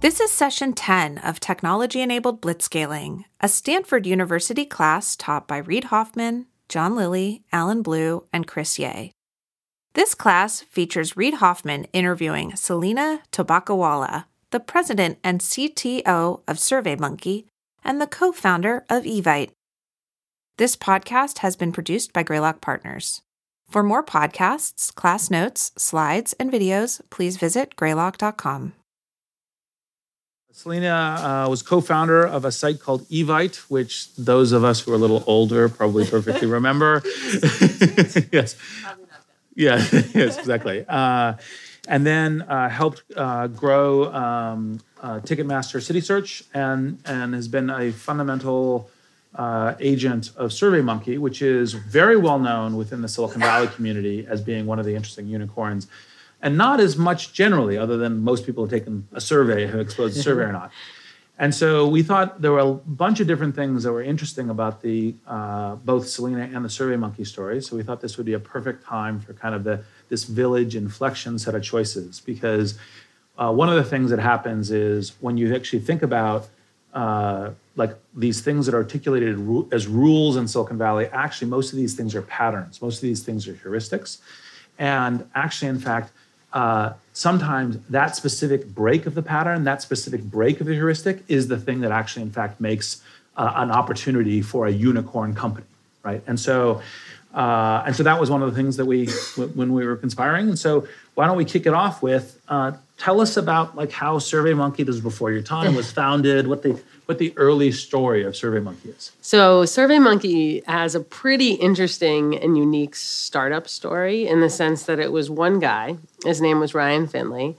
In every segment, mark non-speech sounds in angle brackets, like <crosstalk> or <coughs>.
This is session 10 of Technology Enabled Blitzscaling, a Stanford University class taught by Reid Hoffman, John Lilly, Allen Blue, and Chris Yeh. This class features Reid Hoffman interviewing Selina Tobaccowala, the president and CTO of SurveyMonkey and the co founder of Evite. This podcast has been produced by Greylock Partners. For more podcasts, class notes, slides, and videos, please visit greylock.com. Selina uh, was co-founder of a site called Evite, which those of us who are a little older probably perfectly <laughs> remember. <laughs> yes. Yeah, <laughs> yes, exactly. Uh, and then uh, helped uh, grow um, uh, Ticketmaster Citysearch and, and has been a fundamental uh, agent of SurveyMonkey, which is very well known within the Silicon Valley community as being one of the interesting unicorns and not as much generally, other than most people have taken a survey, have exposed a survey or <laughs> not. And so we thought there were a bunch of different things that were interesting about the uh, both Selina and the SurveyMonkey story. So we thought this would be a perfect time for kind of the this village inflection set of choices because uh, one of the things that happens is when you actually think about uh, like these things that are articulated as rules in Silicon Valley, actually most of these things are patterns. Most of these things are heuristics, and actually, in fact, uh, sometimes that specific break of the pattern, that specific break of the heuristic, is the thing that actually, in fact, makes uh, an opportunity for a unicorn company, right? And so, uh, and so that was one of the things that we, when we were conspiring. And so, why don't we kick it off with uh, tell us about like how SurveyMonkey, this was before your time, was founded, what the what the early story of SurveyMonkey is. So, SurveyMonkey has a pretty interesting and unique startup story in the sense that it was one guy. His name was Ryan Finley.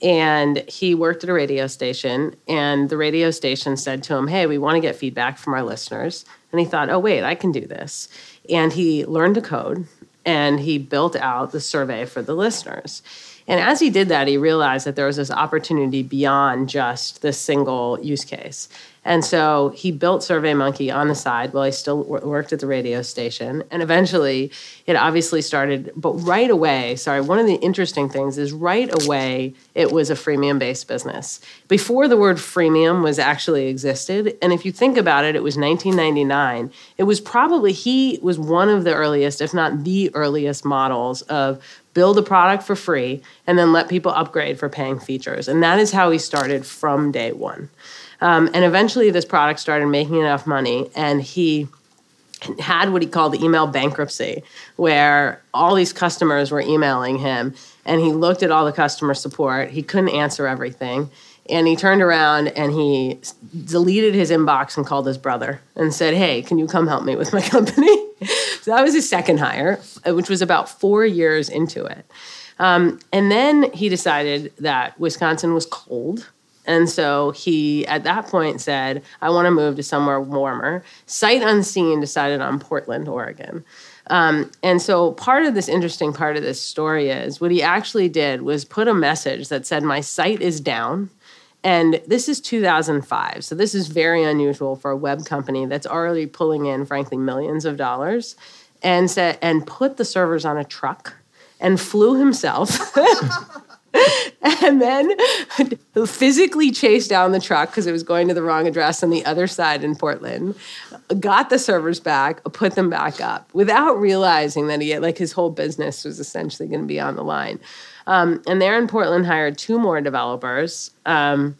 And he worked at a radio station, and the radio station said to him, Hey, we want to get feedback from our listeners. And he thought, Oh, wait, I can do this. And he learned to code and he built out the survey for the listeners. And as he did that, he realized that there was this opportunity beyond just this single use case. And so he built SurveyMonkey on the side while he still worked at the radio station. And eventually, it obviously started, but right away, sorry, one of the interesting things is right away, it was a freemium based business. Before the word freemium was actually existed, and if you think about it, it was 1999. It was probably, he was one of the earliest, if not the earliest models of build a product for free and then let people upgrade for paying features. And that is how he started from day one. Um, and eventually, this product started making enough money, and he had what he called the email bankruptcy, where all these customers were emailing him, and he looked at all the customer support. He couldn't answer everything. And he turned around and he deleted his inbox and called his brother and said, Hey, can you come help me with my <laughs> company? So that was his second hire, which was about four years into it. Um, and then he decided that Wisconsin was cold and so he, at that point, said, I want to move to somewhere warmer. Sight unseen, decided on Portland, Oregon. Um, and so part of this interesting part of this story is what he actually did was put a message that said, My site is down. And this is 2005. So this is very unusual for a web company that's already pulling in, frankly, millions of dollars and said, and put the servers on a truck and flew himself <laughs> and then physically chased down the truck because it was going to the wrong address on the other side in Portland, got the servers back, put them back up without realizing that he had, like his whole business was essentially going to be on the line. Um, and there in Portland, hired two more developers um,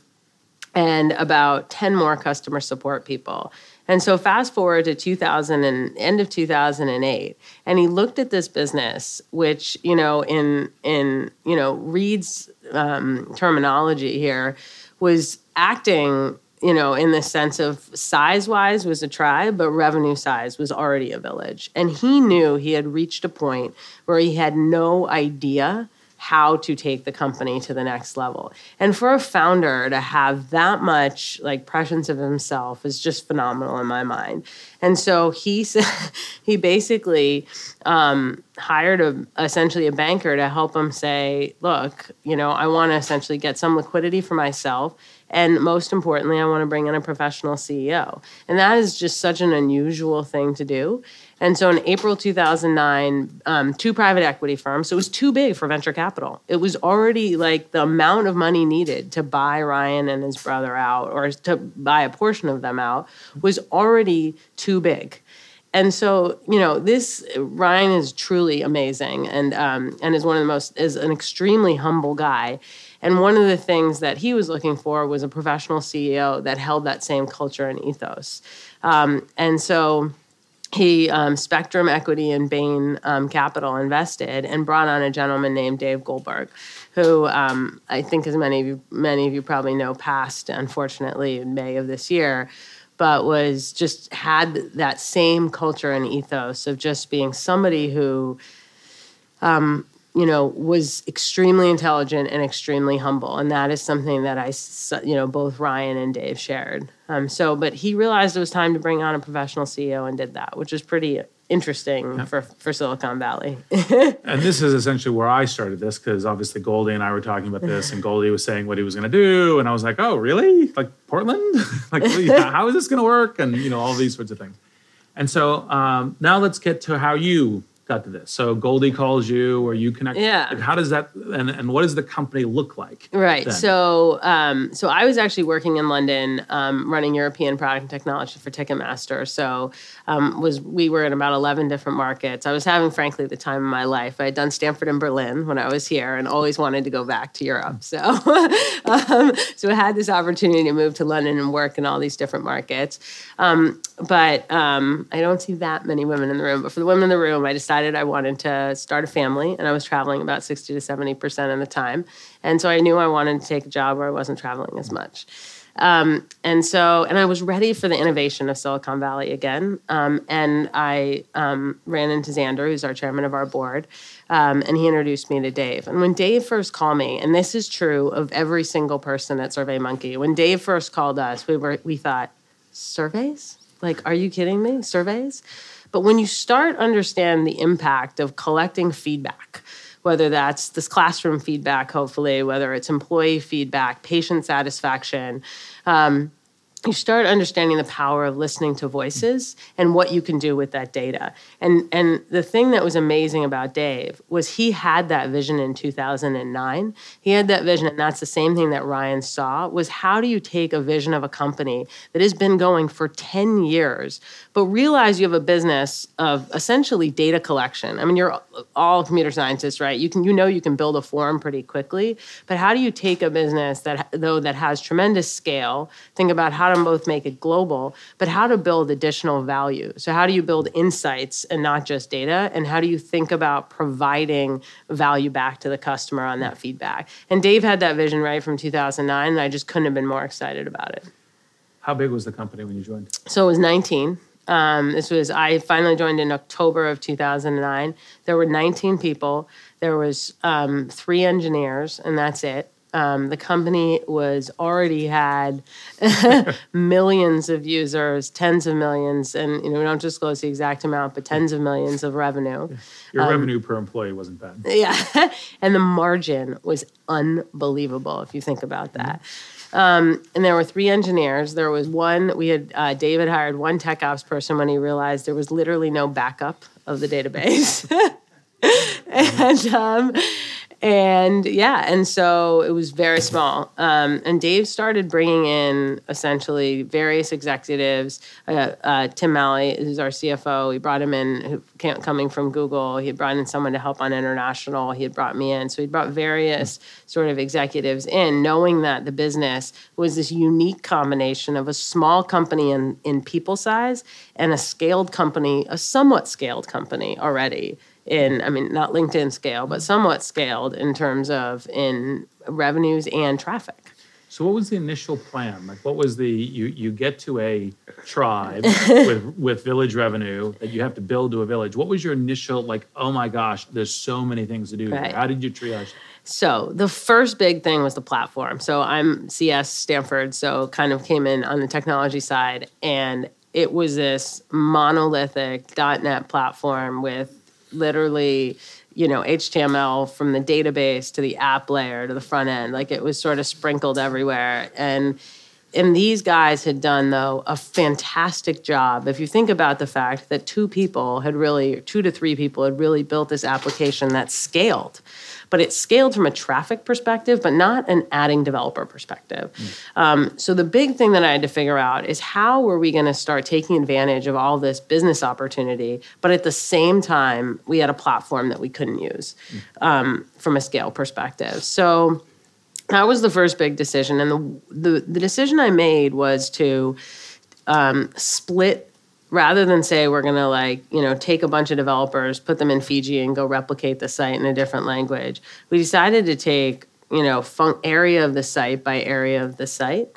and about 10 more customer support people. And so fast forward to 2000 and end of 2008 and he looked at this business which you know in in you know Reid's um, terminology here was acting you know in the sense of size wise was a tribe but revenue size was already a village and he knew he had reached a point where he had no idea how to take the company to the next level. And for a founder to have that much like presence of himself is just phenomenal in my mind. And so he <laughs> he basically um, hired a essentially a banker to help him say, look, you know, I want to essentially get some liquidity for myself. And most importantly, I want to bring in a professional CEO. And that is just such an unusual thing to do. And so in April 2009, um, two private equity firms, so it was too big for venture capital. It was already like the amount of money needed to buy Ryan and his brother out or to buy a portion of them out was already too big. And so, you know, this Ryan is truly amazing and um, and is one of the most is an extremely humble guy. And one of the things that he was looking for was a professional CEO that held that same culture and ethos. Um, and so he um, Spectrum Equity and Bain um, Capital invested and brought on a gentleman named Dave Goldberg, who um, I think, as many of you many of you probably know, passed unfortunately in May of this year, but was just had that same culture and ethos of just being somebody who um, you know, was extremely intelligent and extremely humble, and that is something that I, you know, both Ryan and Dave shared. Um, so, but he realized it was time to bring on a professional CEO and did that, which was pretty interesting yep. for for Silicon Valley. <laughs> and this is essentially where I started this because obviously Goldie and I were talking about this, and Goldie was saying what he was going to do, and I was like, "Oh, really? Like Portland? <laughs> like how is this going to work?" And you know, all these sorts of things. And so um, now let's get to how you got to this. So Goldie calls you, or you connect. Yeah. Like how does that and, and what does the company look like? Right. Then? So um, so I was actually working in London, um, running European product and technology for Ticketmaster. So um, was we were in about eleven different markets. I was having, frankly, the time of my life. I had done Stanford and Berlin when I was here, and always wanted to go back to Europe. So <laughs> um, so I had this opportunity to move to London and work in all these different markets. Um, but um, I don't see that many women in the room. But for the women in the room, I decided I wanted to start a family, and I was traveling about 60 to 70% of the time. And so I knew I wanted to take a job where I wasn't traveling as much. Um, and so, and I was ready for the innovation of Silicon Valley again. Um, and I um, ran into Xander, who's our chairman of our board, um, and he introduced me to Dave. And when Dave first called me, and this is true of every single person at SurveyMonkey, when Dave first called us, we were we thought, surveys? Like, are you kidding me? Surveys? But when you start understand the impact of collecting feedback, whether that's this classroom feedback, hopefully, whether it's employee feedback, patient satisfaction, um, you start understanding the power of listening to voices and what you can do with that data. And and the thing that was amazing about Dave was he had that vision in 2009. He had that vision and that's the same thing that Ryan saw was how do you take a vision of a company that has been going for 10 years but realize you have a business of essentially data collection. I mean you're all computer scientists, right? You can you know you can build a form pretty quickly, but how do you take a business that though that has tremendous scale, think about how to both make it global, but how to build additional value. So, how do you build insights and not just data? And how do you think about providing value back to the customer on that feedback? And Dave had that vision right from 2009, and I just couldn't have been more excited about it. How big was the company when you joined? So, it was 19. Um, this was I finally joined in October of 2009. There were 19 people. There was um, three engineers, and that's it. Um, the company was already had <laughs> millions of users, tens of millions, and you know we don't disclose the exact amount, but tens of millions of revenue. Your um, revenue per employee wasn't bad. Yeah, <laughs> and the margin was unbelievable if you think about that. Um, and there were three engineers. There was one, we had, uh, David hired one tech ops person when he realized there was literally no backup of the database. <laughs> and um, and yeah, and so it was very small. Um, and Dave started bringing in essentially various executives. Uh, uh, Tim Maly, who's our CFO, he brought him in, who came, coming from Google. He had brought in someone to help on international. He had brought me in, so he brought various sort of executives in, knowing that the business was this unique combination of a small company in in people size and a scaled company, a somewhat scaled company already in i mean not linkedin scale but somewhat scaled in terms of in revenues and traffic. So what was the initial plan? Like what was the you you get to a tribe <laughs> with with village revenue that you have to build to a village. What was your initial like oh my gosh there's so many things to do right. how did you triage? So the first big thing was the platform. So i'm cs stanford so kind of came in on the technology side and it was this monolithic .NET platform with literally you know html from the database to the app layer to the front end. Like it was sort of sprinkled everywhere. And and these guys had done though a fantastic job if you think about the fact that two people had really two to three people had really built this application that scaled but it scaled from a traffic perspective but not an adding developer perspective mm. um, so the big thing that i had to figure out is how were we going to start taking advantage of all this business opportunity but at the same time we had a platform that we couldn't use mm. um, from a scale perspective so that was the first big decision. And the the, the decision i made was to um, split rather than say we're going to like you know take a bunch of developers put them in fiji and go replicate the site in a different language. We decided to take you know fun- area of the site by area of the site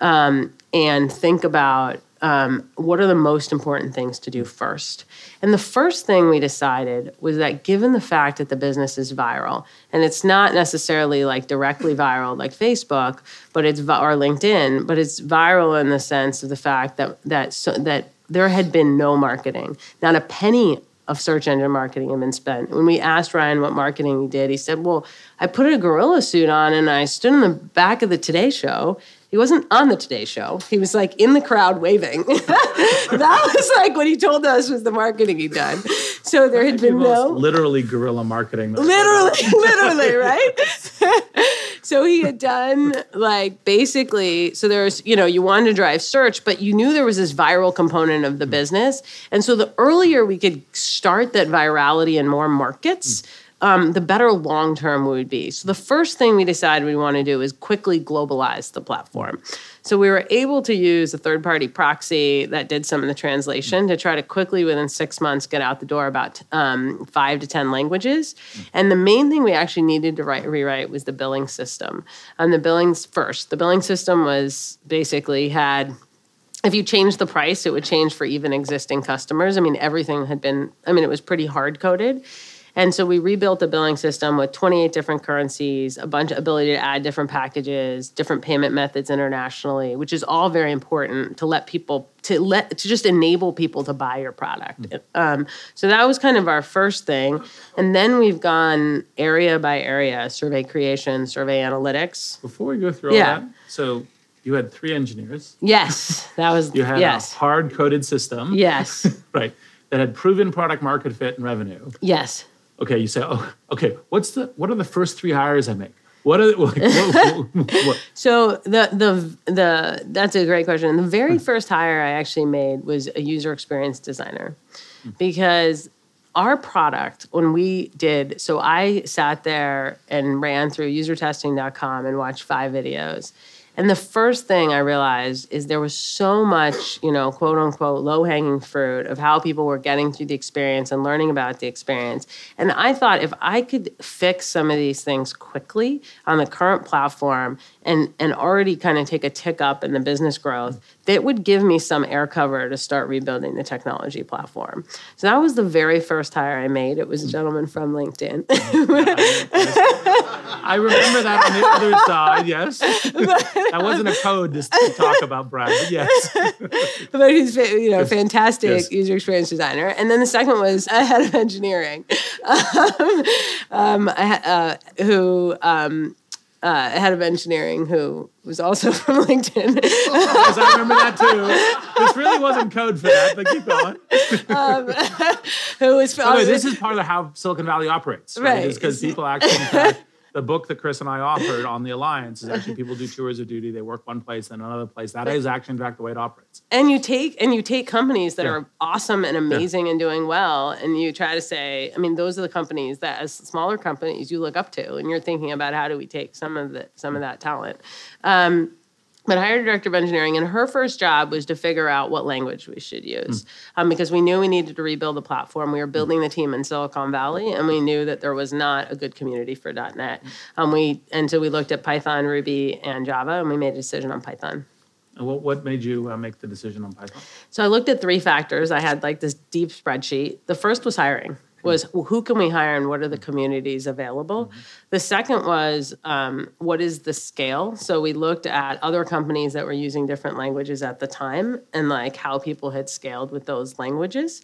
um, and think about um, what are the most important things to do first? And the first thing we decided was that given the fact that the business is viral, and it's not necessarily like directly viral like Facebook, but it's or LinkedIn, but it's viral in the sense of the fact that that so, that there had been no marketing, not a penny of search engine marketing had been spent. When we asked Ryan what marketing he did, he said, "Well, I put a gorilla suit on and I stood in the back of the Today Show he wasn't on the Today Show. He was like in the crowd waving. <laughs> that was like what he told us was the marketing he'd done. So there had been no literally guerrilla marketing. Literally, <laughs> literally, right? <laughs> so he had done like basically. So there's you know you wanted to drive search, but you knew there was this viral component of the business, and so the earlier we could start that virality in more markets. Mm um, the better long term would be. So the first thing we decided we want to do is quickly globalize the platform. So we were able to use a third party proxy that did some of the translation to try to quickly, within six months, get out the door about um, five to 10 languages. And the main thing we actually needed to write, rewrite was the billing system. And the billings first, the billing system was basically had if you change the price, it would change for even existing customers. I mean, everything had been, I mean, it was pretty hard coded. And so we rebuilt the billing system with 28 different currencies, a bunch of ability to add different packages, different payment methods internationally, which is all very important to let people to let to just enable people to buy your product. Mm-hmm. Um, so that was kind of our first thing, and then we've gone area by area: survey creation, survey analytics. Before we go through yeah. all that, so you had three engineers. Yes, that was you had yes. a hard coded system. Yes, <laughs> right. That had proven product market fit and revenue. Yes okay, you say, oh, okay, what's the what are the first three hires I make? What are like, <laughs> what, what, what? <laughs> so the the the that's a great question. The very hmm. first hire I actually made was a user experience designer hmm. because our product when we did so I sat there and ran through usertesting.com and watched five videos and the first thing I realized is there was so much, you know, quote unquote, low hanging fruit of how people were getting through the experience and learning about the experience. And I thought if I could fix some of these things quickly on the current platform and, and already kind of take a tick up in the business growth, that would give me some air cover to start rebuilding the technology platform. So that was the very first hire I made. It was a gentleman from LinkedIn. <laughs> I remember that on the other side, yes. <laughs> that wasn't a code to, talk about Brad, but yes. <laughs> but he's you know fantastic yes. user experience designer. And then the second was a head of engineering, um, um, uh, who um, uh, head of engineering who was also <laughs> from LinkedIn. yes, I remember that too. This really wasn't code for that, but keep going. um, <laughs> who was? Anyway, this is part of how Silicon Valley operates, right? right. because people actually the book that Chris and I offered on the Alliance is actually people do tours of duty. They work one place, then another place. That is actually in fact the way it operates. And you take and you take companies that yeah. are awesome and amazing yeah. and doing well, and you try to say, I mean, those are the companies that as smaller companies you look up to, and you're thinking about how do we take some of the some of that talent. Um, but I hired a director of engineering, and her first job was to figure out what language we should use, mm. um, because we knew we needed to rebuild the platform. We were building the team in Silicon Valley, and we knew that there was not a good community for .NET. Mm. Um, we and so we looked at Python, Ruby, and Java, and we made a decision on Python. And what, what made you uh, make the decision on Python? So I looked at three factors. I had like this deep spreadsheet. The first was hiring was who can we hire and what are the communities available. Mm-hmm. The second was um, what is the scale. So we looked at other companies that were using different languages at the time and like how people had scaled with those languages.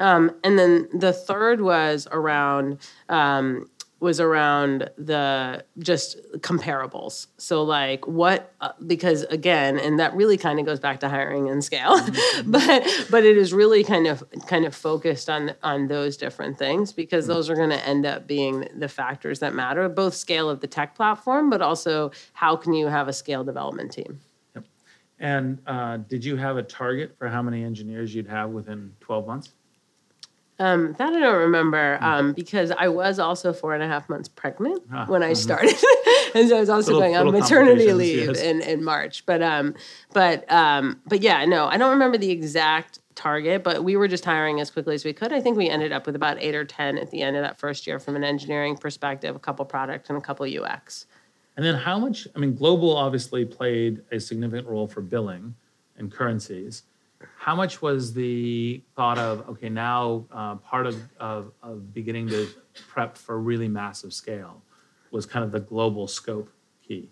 Um, and then the third was around. Um, was around the just comparables. So like what uh, because again and that really kind of goes back to hiring and scale. <laughs> but but it is really kind of kind of focused on on those different things because those are going to end up being the factors that matter both scale of the tech platform but also how can you have a scale development team. And uh, did you have a target for how many engineers you'd have within 12 months? Um, that I don't remember um, because I was also four and a half months pregnant Ah, when I mhm. started, <laughs> and so I was also Little- going on maternity leave yes. in, in March. But um, but um, but yeah, no, I don't remember the exact target, but we were just hiring as quickly as we could. I think we ended up with about eight or ten at the end of that first year from an engineering perspective, a couple product and a couple UX. And then how much, I mean, global obviously played a significant role for billing and currencies. How much was the thought of, okay, now uh, part of, of, of beginning to prep for really massive scale was kind of the global scope key?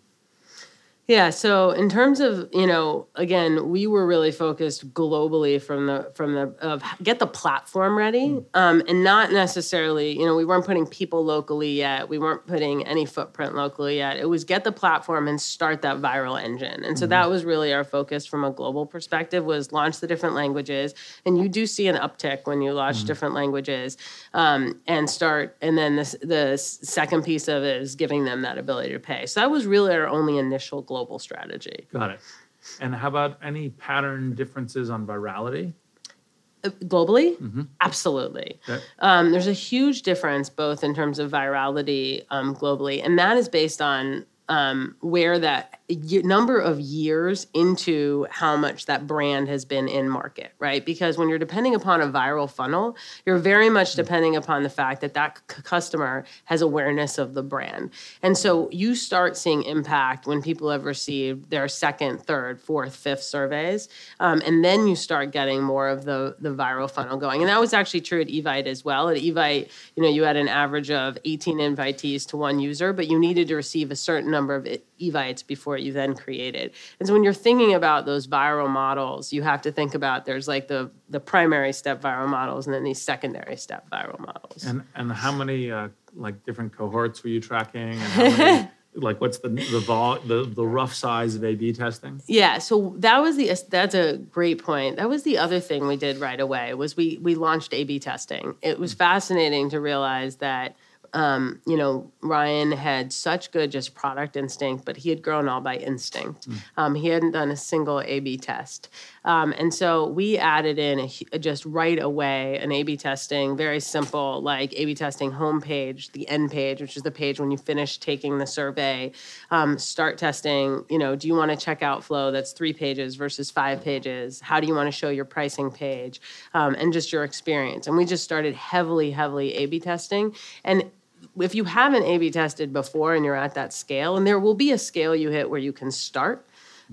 Yeah, so in terms of, you know, again, we were really focused globally from the from the of get the platform ready. Mm. Um, and not necessarily, you know, we weren't putting people locally yet. We weren't putting any footprint locally yet. It was get the platform and start that viral engine. And so that mm-hmm. was really our focus from a global perspective was launch the different languages. And you do see an uptick when you launch mm. different languages um, and start. And then the, the second piece of it is giving them that ability to pay. So that was really our only initial global strategy. Got it. And how about any pattern differences on virality? Uh, Globally, absolutely. Okay. Um, there's a huge difference both in terms of virality um, globally, and that is based on um, where that number of years into how much that brand has been in market, right? Because when you're depending upon a viral funnel, you're very much depending upon the fact that that c- customer has awareness of the brand. And so you start seeing impact when people have received their second, third, fourth, fifth surveys. Um, and then you start getting more of the, the viral funnel going. And that was actually true at Evite as well. At Evite, you know, you had an average of 18 invitees to one user, but you needed to receive a certain number of Evites before you then created. And so when you're thinking about those viral models, you have to think about there's like the the primary step viral models and then these secondary step viral models. And, and how many uh, like different cohorts were you tracking? And how many, <laughs> like what's the, the, vol, the, the rough size of A-B testing? Yeah, so that was the that's a great point. That was the other thing we did right away was we we launched A/B testing. It was fascinating to realize that um, you know Ryan had such good just product instinct, but he had grown all by instinct. Um, he hadn't done a single A/B test, um, and so we added in a, hu- just right away an A/B testing, very simple like A/B testing homepage, the end page, which is the page when you finish taking the survey. Um, start testing. You know, do you want a checkout flow that's three pages versus five pages? How do you want to show your pricing page, um, and just your experience? And we just started heavily, heavily A/B testing, and if you haven't A/B tested before and you're at that scale, and there will be a scale you hit where you can start,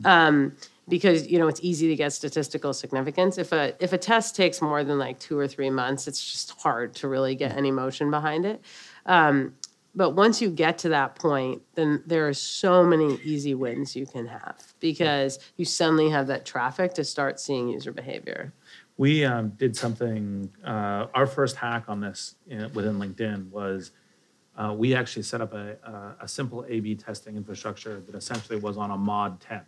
um, because you know it's easy to get statistical significance. If a if a test takes more than like two or three months, it's just hard to really get any motion behind it. Um, but once you get to that point, then there are so many easy wins you can have because you suddenly have that traffic to start seeing user behavior. We um, did something. Uh, our first hack on this uh, within LinkedIn was uh, we actually set up a, a, a simple A/B testing infrastructure that essentially was on a mod ten.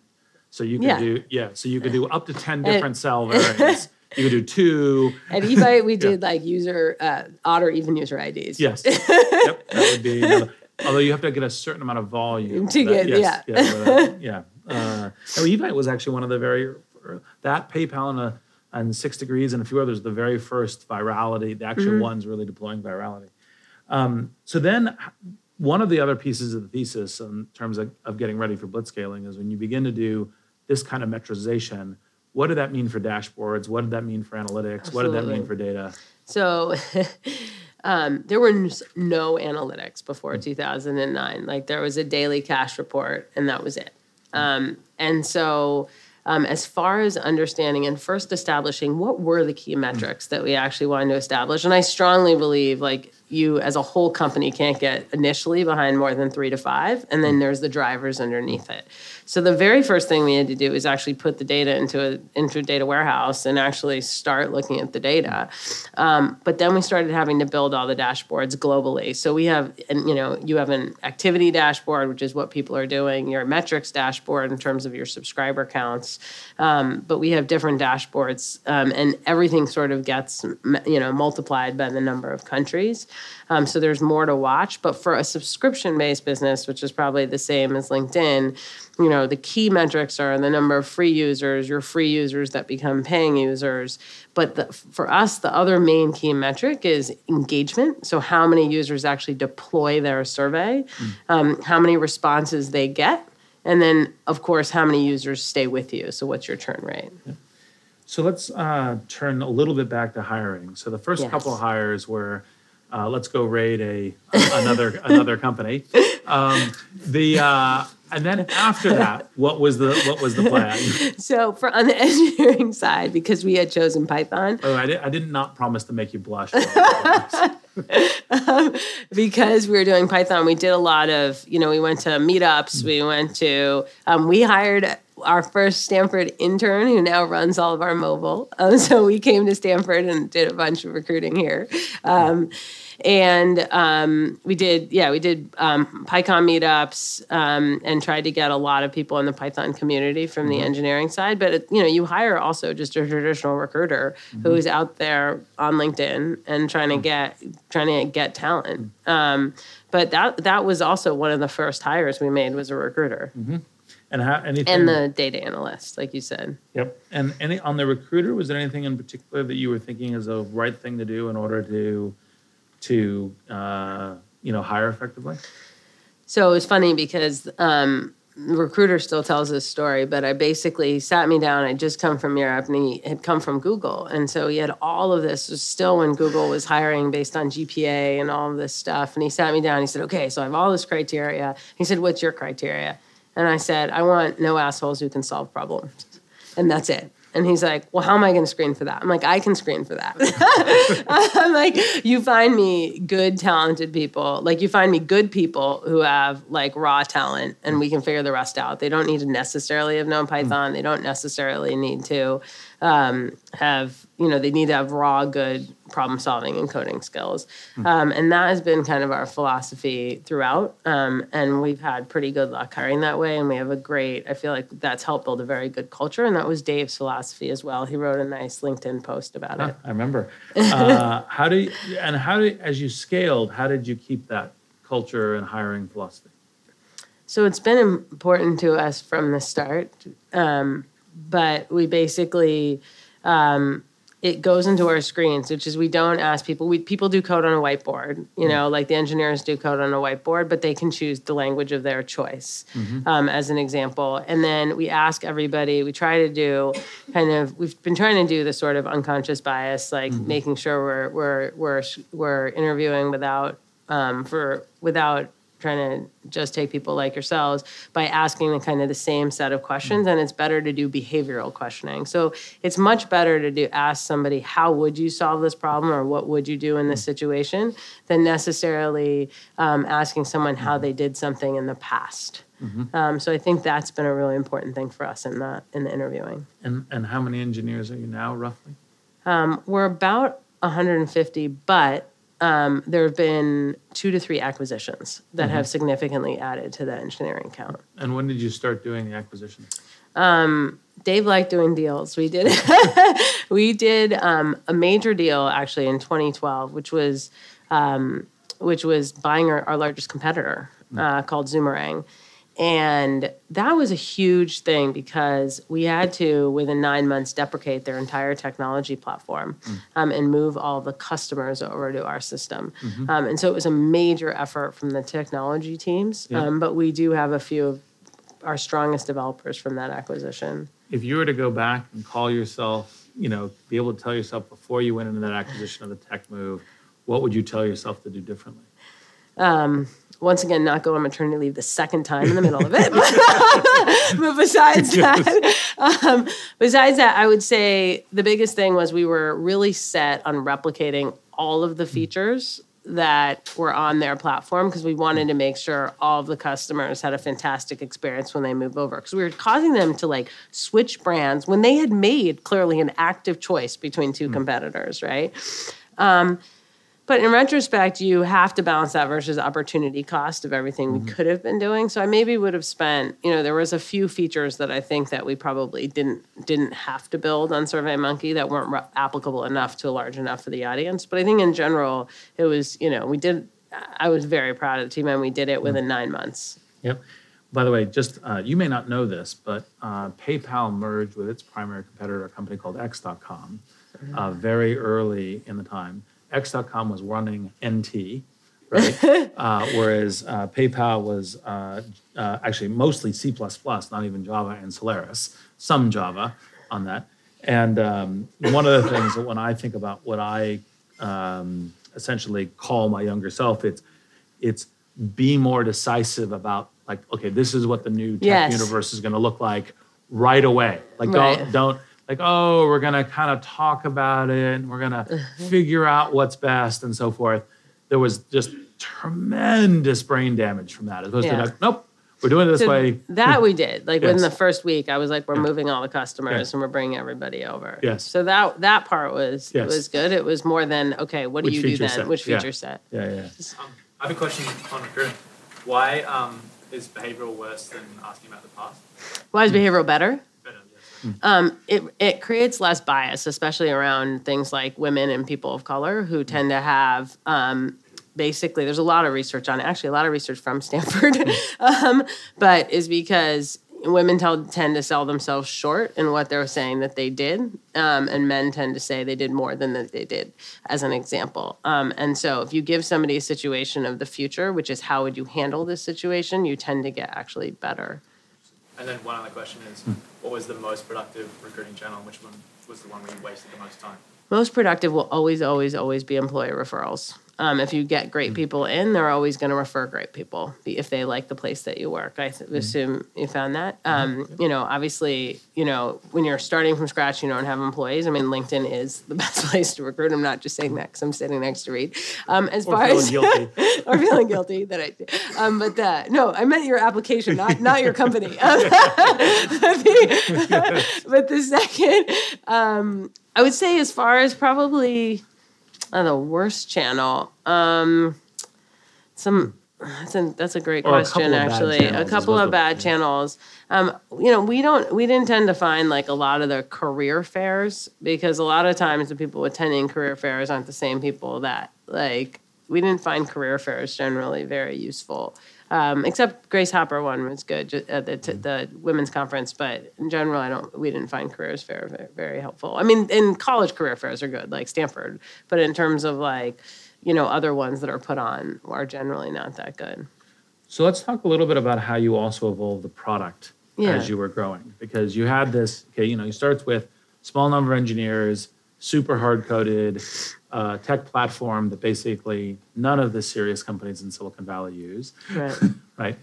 So you could Yeah. do yeah. So you could do up to ten different cell variants. <laughs> You could do two. At Evite, we <laughs> did like user uh, odd or even user IDs. Yes. <laughs> yep. That would be. Another, although you have to get a certain amount of volume To That- get- yes, yeah. Yeah. yeah. Uh, no, Evite was actually one of the very that PayPal and a and Six Degrees and a few others, the very first virality, the actual ones really deploying virality. Um, so then, one of the other pieces of the thesis in terms of, of getting ready for blitzscaling is when you begin to do this kind of metrization. What did that mean for dashboards? What did that mean for analytics? What did that mean for data? So <laughs> um, there were no analytics before 2009. Like there was a daily cash report, and that was it. Um, and so, um, as far as understanding and first establishing what were the key metrics that we actually wanted to establish, and I strongly believe, like you as a whole company can't get initially behind more than three to five, and then there's the drivers underneath it. So the very first thing we had to do is actually put the data into a into a data warehouse and actually start looking at the data. Um, but then we started having to build all the dashboards globally. So we have, and you know, you have an activity dashboard, which is what people are doing. Your metrics dashboard in terms of your subscriber counts. Um, but we have different dashboards, um, and everything sort of gets you know multiplied by the number of countries. Um, so there's more to watch. But for a subscription based business, which is probably the same as LinkedIn, you know, the key metrics are the number of free users, your free users that become paying users. But the, for us, the other main key metric is engagement. So how many users actually deploy their survey, mm. um, how many responses they get. And then, of course, how many users stay with you? So, what's your turn rate? Yeah. So let's uh, turn a little bit back to hiring. So the first yes. couple of hires were uh, let's go raid a another <laughs> another company. Um, the uh, and then after that, what was the what was the plan? <laughs> So for on the engineering side, because we had chosen Python. Oh, I did, I did not promise to make you blush. <laughs> um, because we were doing Python, we did a lot of you know we went to meetups. We went to um, we hired our first Stanford intern who now runs all of our mobile. Um, so we came to Stanford and did a bunch of recruiting here. Um, and um, we did yeah we did um, python meetups um, and tried to get a lot of people in the python community from the mm-hmm. engineering side but it, you know you hire also just a traditional recruiter mm-hmm. who's out there on linkedin and trying to mm-hmm. get trying to get talent mm-hmm. um, but that that was also one of the first hires we made was a recruiter mm-hmm. And how anything and the data analyst, like you said. Yep. And any on the recruiter, was there anything in particular that you were thinking is the right thing to do in order to to uh, you know hire effectively? So it was funny because um, the recruiter still tells this story, but I basically sat me down. I'd just come from Europe, and he had come from Google, and so he had all of this. Was still when Google was hiring based on GPA and all of this stuff. And he sat me down. He said, "Okay, so I have all this criteria." He said, "What's your criteria?" And I said, "I want no assholes who can solve problems." And that's it. And he's like, Well, how am I going to screen for that? I'm like, I can screen for that. <laughs> I'm like, You find me good, talented people. Like, you find me good people who have like raw talent and we can figure the rest out. They don't need to necessarily have known Python, they don't necessarily need to um, have you know they need to have raw good problem solving and coding skills. Hmm. um, and that has been kind of our philosophy throughout. Um, and we've had pretty good luck hiring that way. And we have a great i feel like that's helped build a very good culture. And that was dave's philosophy as well. He wrote a nice linkedin post about it. I remember. <laughs> Uh, how do you and how did as you scaled how did you keep that culture and hiring philosophy? So it's been important to us from the start. Um, but we basically um, it goes into our screens, which is we don't ask people. We people do code on a whiteboard, you know, like the engineers do code on a whiteboard, but they can choose the language of their choice, mm-hmm. um, as an example. And then we ask everybody. We try to do kind of. We've been trying to do the sort of unconscious bias, like mm-hmm. making sure we're we're we're we're interviewing without um, for without trying to just take people like yourselves by asking the kind of the same set of questions and it's better to do behavioral questioning. So it's much better to do ask somebody how would you solve this problem or what would you do in this situation? than necessarily um, asking someone how they did something in the past. Mm-hmm. um, so i think that's been a really important thing for us in the in the interviewing. And and how many engineers are you now roughly? Um, we're about 150 but um, there have been two to three acquisitions that mm-hmm. have significantly added to the engineering count. And when did you start doing the acquisitions? Um, Dave liked doing deals. We did <laughs> <laughs> we did um, a major deal actually in 2012, which was um, which was buying our, our largest competitor mm. uh, called Zoomerang. And that was a huge thing because we had to, within nine months, deprecate their entire technology platform mm. um, and move all the customers over to our system. Mm-hmm. Um, and so it was a major effort from the technology teams. Yeah. Um, but we do have a few of our strongest developers from that acquisition. If you were to go back and call yourself, you know, be able to tell yourself before you went into that acquisition of the tech move, what would you tell yourself to do differently? Um, once again not go on maternity leave the second time in the middle of it. but <laughs> besides <laughs> that, um, besides that, I would say the biggest thing was we were really set on replicating all of the features that were on their platform because we wanted to make sure all of the customers had a fantastic experience when they move over because we were causing them to like switch brands when they had made clearly an active choice between two competitors right? Um, but in retrospect, you have to balance that versus opportunity cost of everything we could have been doing. So I maybe would have spent, you know, there was a few features that I think that we probably didn't didn't have to build on SurveyMonkey that weren't re- applicable enough to a large enough for the audience. But I think in general, it was, you know, we did. I was very proud of the team, and we did it within nine months. Yep. By the way, just uh, you may not know this, but uh, PayPal merged with its primary competitor, a company called X.com, uh, very early in the time. X.com was running NT, right? <laughs> uh, whereas uh, PayPal was uh, uh, actually mostly C, not even Java and Solaris, some Java on that. And um, one of the things that when I think about what I um, essentially call my younger self, it's it's be more decisive about like, okay, this is what the new tech Yes. universe is going to look like right away. Like, Right. don't don't like, oh, we're going to kind of talk about it, and we're going <laughs> to figure out what's best and so forth. There was just tremendous brain damage from that. As opposed Yeah. to like, nope, we're doing it this So way. That we did. Like within Yes. the first week, I was like, "We're moving all the customers Yes. and we're bringing everybody over." Yes. So that that part was Yes. was good. It was more than okay. What do Which you do then? set? Which Yeah. feature set? Yeah, yeah. <laughs> Um, I have a question on recruiting. Why um, is behavioral worse than asking about the past? Why is behavioral better? Yes. Um, it it creates less bias, especially around things like women and people of color who tend to have. Um, basically, there's a lot of research on it. Actually, a lot of research from <laughs> Stanford, um, but is because women tell, tend to sell themselves short in what they're saying that they did, um, and men tend to say they did more than that they did, as an example. Um, and so, if you give somebody a situation of the future, which is how would you handle this situation, you tend to get actually better. And then one other question is, hmm. what was the most productive recruiting channel? Which one was the one where you wasted the most time? most productive will always, always, always be employer referrals. Um, if you get great people in, they're always going to refer great people if they like the place that you work. I th- assume you found that. Um, you know, obviously, you know, when you're starting from scratch, you don't have employees. I mean, LinkedIn is the <laughs> best place to recruit. I'm not just saying that because I'm sitting next to Reid. Um, as Or far feeling as <laughs> guilty. or feeling guilty that I, um, but uh, no, I meant your application, not not your company. <laughs> Um, but, the, but the second, um, I would say, as far as probably uh, the worst channel, um, some. That's a, that's a great Or a question, couple of bad actually. channels A couple of bad channels. Um, you know, we don't we didn't tend to find like a lot of the career fairs because a lot of times the people attending career fairs aren't the same people that like we didn't find career fairs generally very useful. Um, except Grace Hopper one was good at the, t- the women's conference, but in general, I don't. We didn't find careers fair very, very helpful. I mean, in college career fairs are good, like Stanford, but in terms of like, you know, other ones that are put on are generally not that good. So let's talk a little bit about how you also evolved the product Yeah. as you were growing, because you had this. Okay, you know, you starts with small number of engineers, super hard coded uh, tech platform that basically none of the serious companies in Silicon Valley use, Right. <laughs> right?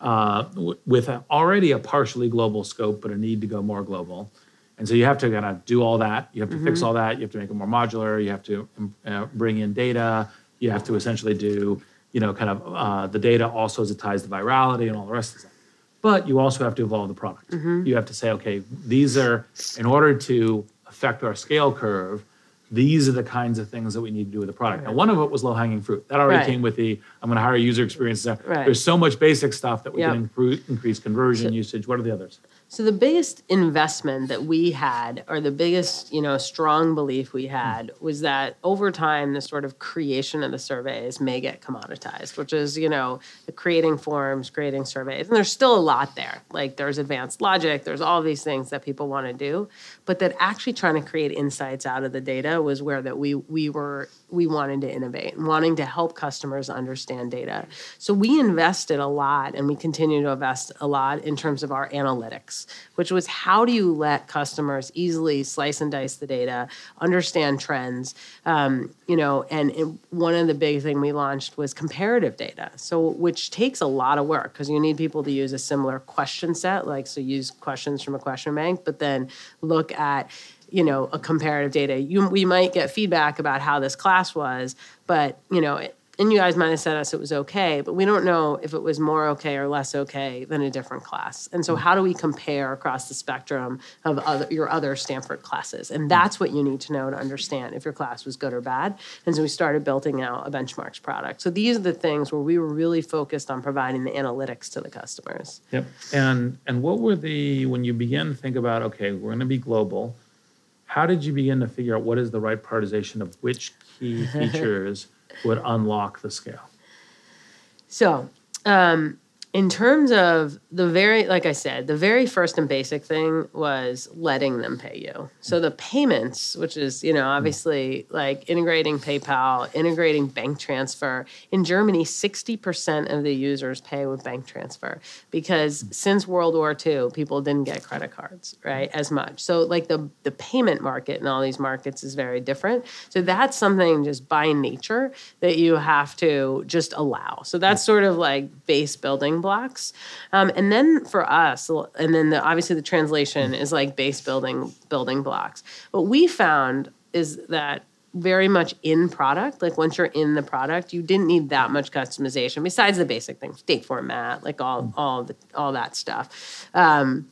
Uh, w- with a, already a partially global scope, but a need to go more global. And so you have to kind of do all that. You have to fix all that. You have to make it more modular. You have to um, uh, bring in data. You have to essentially do, you know, kind of uh, the data also as it ties to virality and all the rest of that. But you also have to evolve the product. You have to say, okay, these are in order to affect our scale curve. These are the kinds of things that we need to do with the product. Now, one of it was low hanging fruit. That already Right. came with the I'm going to hire a user experience. Right. There's so much basic stuff that we Yep. can improve, increase conversion usage. What are the others? So the biggest investment that we had, or the biggest, you know, strong belief we had, was that over time, the sort of creation of the surveys may get commoditized, which is, you know, creating forms, creating surveys, and there's still a lot there. Like there's advanced logic, there's all these things that people want to do, but that actually trying to create insights out of the data was where that we we were we wanted to innovate, and wanting to help customers understand data. So we invested a lot, and we continue to invest a lot in terms of our analytics, which was how do you let customers easily slice and dice the data, understand trends, um, you know, and it, one of the big thing we launched was comparative data. So which takes a lot of work because you need people to use a similar question set, like so use questions from a question bank, but then look at you know a comparative data you we might get feedback about how this class was but you know and you guys might have said us it was okay, but we don't know if it was more okay or less okay than a different class. And so, mm. how do we compare across the spectrum of other, your other Stanford classes? And that's mm. what you need to know to understand if your class was good or bad. And so, we started building out a benchmarks product. So, these are the things where we were really focused on providing the analytics to the customers. Yep. And and what were the when you began to think about okay, we're going to be global. How did you begin to figure out what is the right prioritization of which key <laughs> features would unlock the scale? So, um, in terms of the very, like I said, the very first and basic thing was letting them pay you. So the payments, which is, you know, obviously like integrating PayPal, integrating bank transfer. In Germany, 60% of the users pay with bank transfer because since World War II, people didn't get credit cards, right, as much. So like the, the payment market in all these markets is very different. So that's something just by nature that you have to just allow. So that's sort of like base building blocks. Um, and then for us, and then the, obviously the translation is like base building building blocks. What we found is that very much in product, like once you're in the product, you didn't need that much customization besides the basic things, date format, like all all the all that stuff. Um,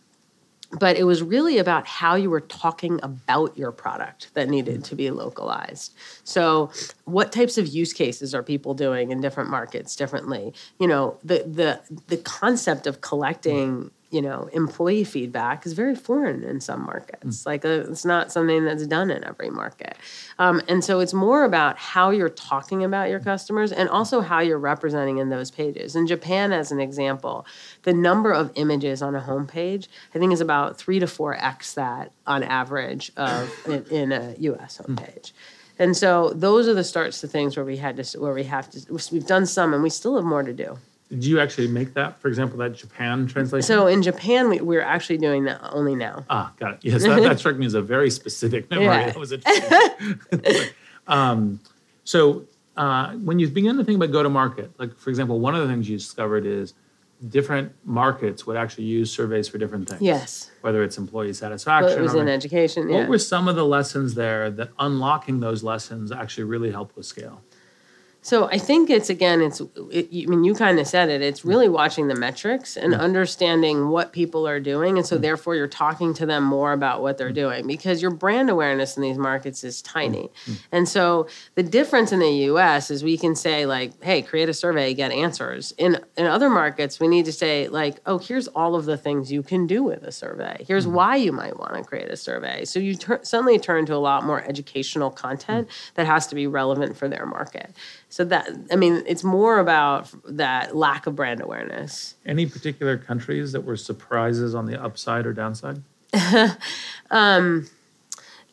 but it was really about how you were talking about your product that needed to be localized. So, what types of use cases are people doing in different markets differently? You know, the the the concept of collecting you know employee feedback is very foreign in some markets. Like uh it's not something that's done in every market. Um, and so it's more about how you're talking about your customers and also how you're representing in those pages. In japan as an example the number of images on a homepage i think is about three to four x that on average of <coughs> in, in a us homepage. And so those are the starts to things where we had to where we have to we've done some and we still have more to do Did you actually make that, for example, that Japan translation? so in japan we, we're actually doing that only now Ah, got it. Yes, that, that struck me as a very specific memory. Yeah. That was interesting. <laughs> um, so uh, when you begin to think about go to market, like for example, one of the things you discovered is different markets would actually use surveys for different things. yes Whether it's employee Well, satisfaction. it was or- in education. Yeah. What were some of the lessons there that unlocking those lessons actually really helped with scale? So I think it's again, it's. It, I mean, you kind of said it. It's really watching the metrics and understanding what people are doing, and so therefore you're talking to them more about what they're doing because your brand awareness in these markets is tiny, and so the difference in the U.S. is we can say like, "Hey, create a survey, get answers." In in other markets, we need to say like, "Oh, here's all of the things you can do with a survey. Here's mm-hmm. why you might want to create a survey." So you tur- suddenly turn to a lot more educational content mm. that has to be relevant for their market. So that I mean, it's more about that lack of brand awareness. Any particular countries that were surprises on the upside or downside? <laughs> Um,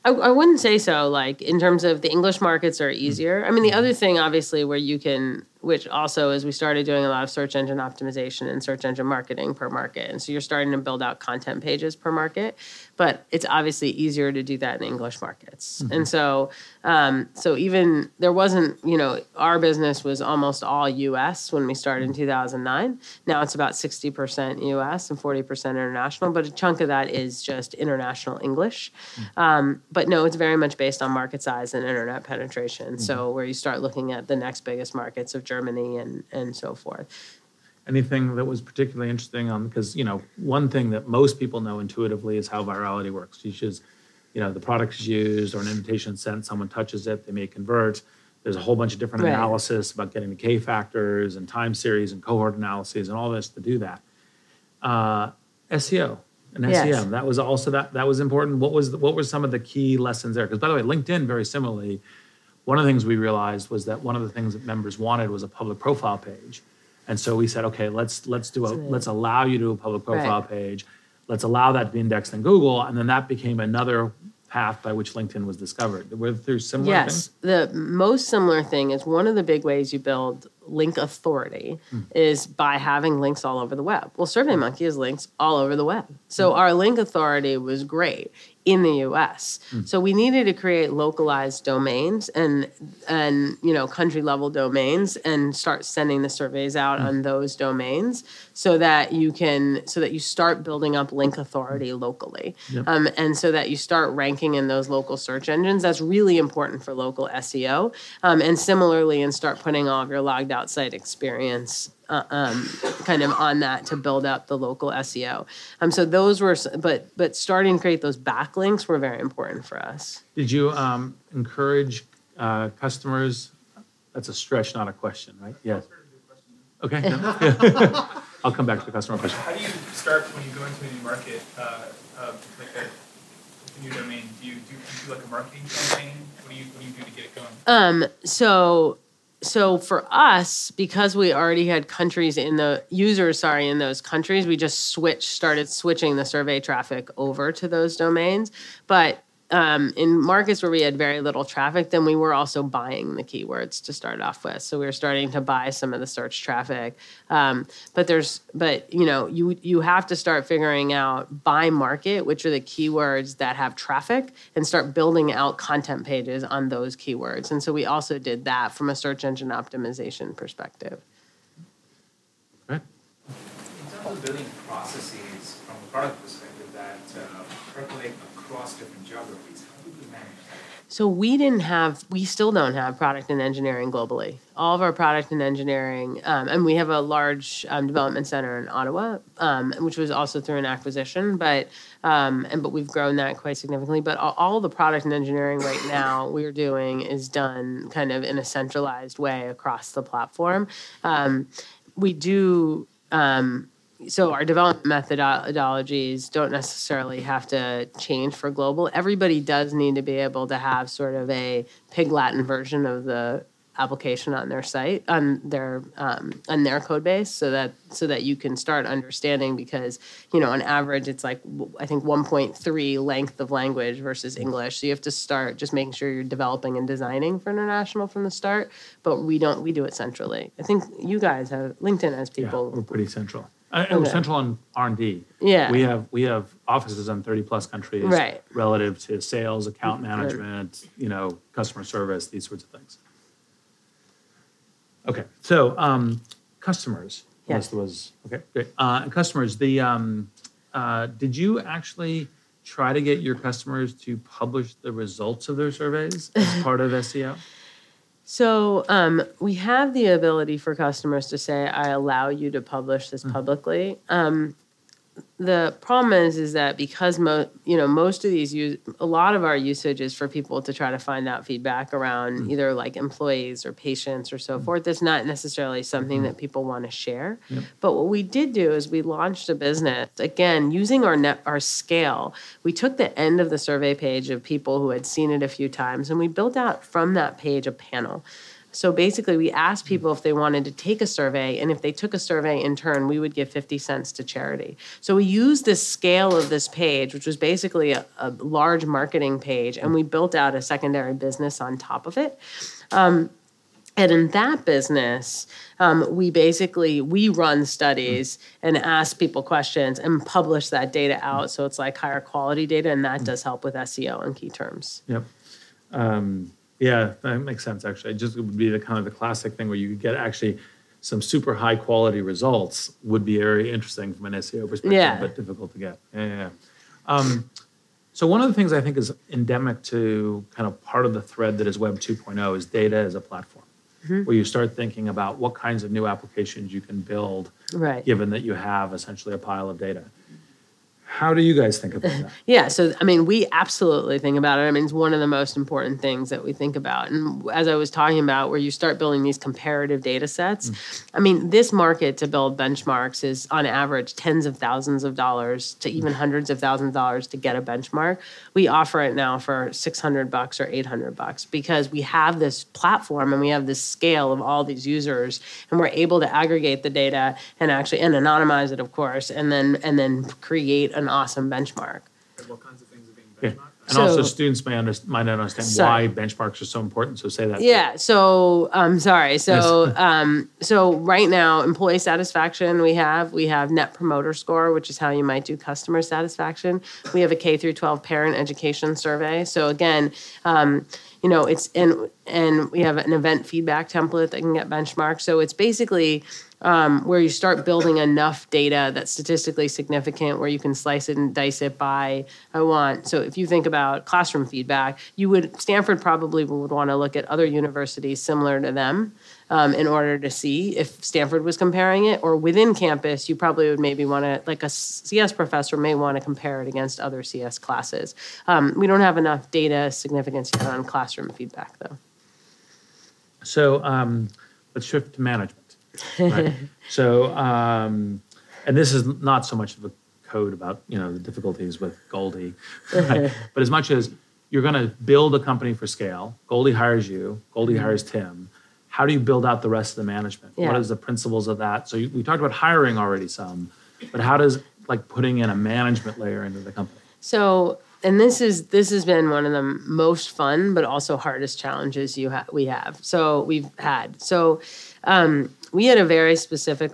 I, I wouldn't say so. Like in terms of the English markets are hmm. easier. I mean, the other thing, obviously, where you can, which also is we started doing a lot of search engine optimization and search engine marketing per market, and so you're starting to build out content pages per market. But it's obviously easier to do that in English markets, and so um, so even there wasn't, you know, our business was almost all U.S. when we started in 2009. Now it's about 60% U.S. and 40% international, but a chunk of that is just international English. Um, but no, it's very much based on market size and internet penetration. So where you start looking at the next biggest markets of Germany and and so forth. Anything that was particularly interesting on because you know one thing that most people know intuitively is how virality works. You just you know the product is used or an invitation sent, someone touches it, they may convert. There's a whole bunch of different Right. analysis about getting the K factors and time series and cohort analyses and all this to do that. Uh, SEO and Yes. SEM that was also that that was important. What was the, what were some of the key lessons there? Because by the way, LinkedIn very similarly. One of the things we realized was that one of the things that members wanted was a public profile page. And so we said, okay, let's let's do a let's allow you to do a public profile Right. page. Let's allow that to be indexed in Google, and then that became another path by which LinkedIn was discovered. Were there similar Yes, things? the most similar thing is one of the big ways you build link authority hmm. is by having links all over the web. Well, SurveyMonkey has links all over the web. So hmm. our link authority was great. in the US. Hmm. So we needed to create localized domains and and you know country level domains and start sending the surveys out on those domains so that you can so that you start building up link authority locally. Um, and so that you start ranking in those local search engines. That's really important for local SEO. Um, and similarly and start putting all of your logged out site experience uh, um, kind of on that to build up the local SEO. Um, so those were, but but starting to create those backlinks were very important for us. Did you um, encourage uh, customers? That's a stretch, not a question, right? Yes. Okay. no, <laughs> yeah. <laughs> I'll come back to the customer question. How do you start when you go into a new market, uh, uh, like a, a new domain? Do you do, do you do like a marketing campaign? What do you what do you do to get it going? Um, so so for us, because we already had countries in the users, sorry, in those countries, we just switched, started switching the survey traffic over to those domains. But um, in markets where we had very little traffic, then we were also buying the keywords to start off with. So we were starting to buy some of the search traffic. Um, but there's, but you know, you you have to start figuring out by market which are the keywords that have traffic, and start building out content pages on those keywords. And so we also did that from a search engine optimization perspective. Right. In terms of building processes from a product perspective that uh, percolate across different geographies, how do you manage that? So we didn't have, we still don't have product and engineering globally. All of our product and engineering, um, and we have a large um, development center in Ottawa, um, which was also through an acquisition, but um, and but we've grown that quite significantly. But all, all the product and engineering right now we're doing is done kind of in a centralized way across the platform. Um, we do um, so our development methodologies don't necessarily have to change for global. Everybody does need to be able to have sort of a pig Latin version of the application on their site on their um, on their code base so that so that you can start understanding because you know on average it's like i think 1.3 length of language versus English so you have to start just making sure you're developing and designing for international from the start but we don't we do it centrally I think you guys have LinkedIn Yeah, people we're pretty central. Uh, Okay. central on R and D. Yeah. We have we have offices in thirty plus countries. Right. Relative to sales, account management, you know, customer service, these sorts of things. Okay, so um, customers. Yes. Was okay. Great. Uh, customers. The um, uh, did you actually try to get your customers to publish the results of their surveys as part of SEO? So um, we have the ability for customers to say, "I allow you to publish this publicly." Um, the problem is, is that because mo- you know most of these use a lot of our usage is for people to try to find out feedback around mm. either like employees or patients or so mm. forth. That's not necessarily something mm-hmm. that people want to share. But what we did do is we launched a business again using our net our scale. We took the end of the survey page of people who had seen it a few times, and we built out from that page a panel. So basically, we asked people if they wanted to take a survey, and if they took a survey in turn, we would give 50 cents to charity. So we used this scale of this page, which was basically a, a large marketing page, and we built out a secondary business on top of it. Um, and in that business, um, we basically we run studies and ask people questions and publish that data out. So it's like higher quality data, and that does help with SEO and key terms. Yep. Um, yeah, that makes sense. Actually, it just would be the kind of the classic thing where you could get actually some super high quality results would be very interesting from an SEO perspective, Yeah. but difficult to get. Yeah, yeah. yeah. Um, so one of the things I think is endemic to kind of part of the thread that is Web 2.0 is data as a platform, Mm-hmm. where you start thinking about what kinds of new applications you can build, Right. given that you have essentially a pile of data. How do you guys think about that? <laughs> Yeah, so I mean, we absolutely think about it. I mean, it's one of the most important things that we think about. And as I was talking about, where you start building these comparative data sets, mm. I mean, this market to build benchmarks is on average tens of thousands of dollars to mm. even hundreds of thousands of dollars to get a benchmark. We offer it now for 600 bucks or 800 bucks because we have this platform and we have this scale of all these users and we're able to aggregate the data and actually and anonymize it, of course, and then and then create an awesome benchmark. Like what kinds of things are being Yeah. benchmarked? And also, students may under, might not understand Sorry. why benchmarks are so important. So say that. Yeah. So I'm sorry. So Yes. <laughs> um, so right now, employee satisfaction we have we have Net Promoter Score, which is how you might do customer satisfaction. We have a K through 12 parent education survey. So again, um, you know, it's and and we have an event feedback template that can get benchmarked. So it's basically um, where you start building enough data that's statistically significant, where you can slice it and dice it by I want. So if you think about classroom feedback, you would Stanford probably would want to look at other universities similar to them um, in order to see if Stanford was comparing it, or within campus, you probably would maybe want to like a CS professor may want to compare it against other CS classes. Um, we don't have enough data significance yet on classroom feedback though. So um, let's shift to management. Right? <laughs> so, um, and this is not so much of a code about you know the difficulties with Goldie, <laughs> right? <laughs> but as much as you're going to build a company for scale, Goldie hires you, Goldie hires Tim. How do you build out the rest of the management? Yeah. What is the principles of that? So you, we talked about hiring already some, but how does like putting in a management layer into the company? So, and this is this has been one of the most fun, but also hardest challenges you we have. So we've had. So um, we had a very specific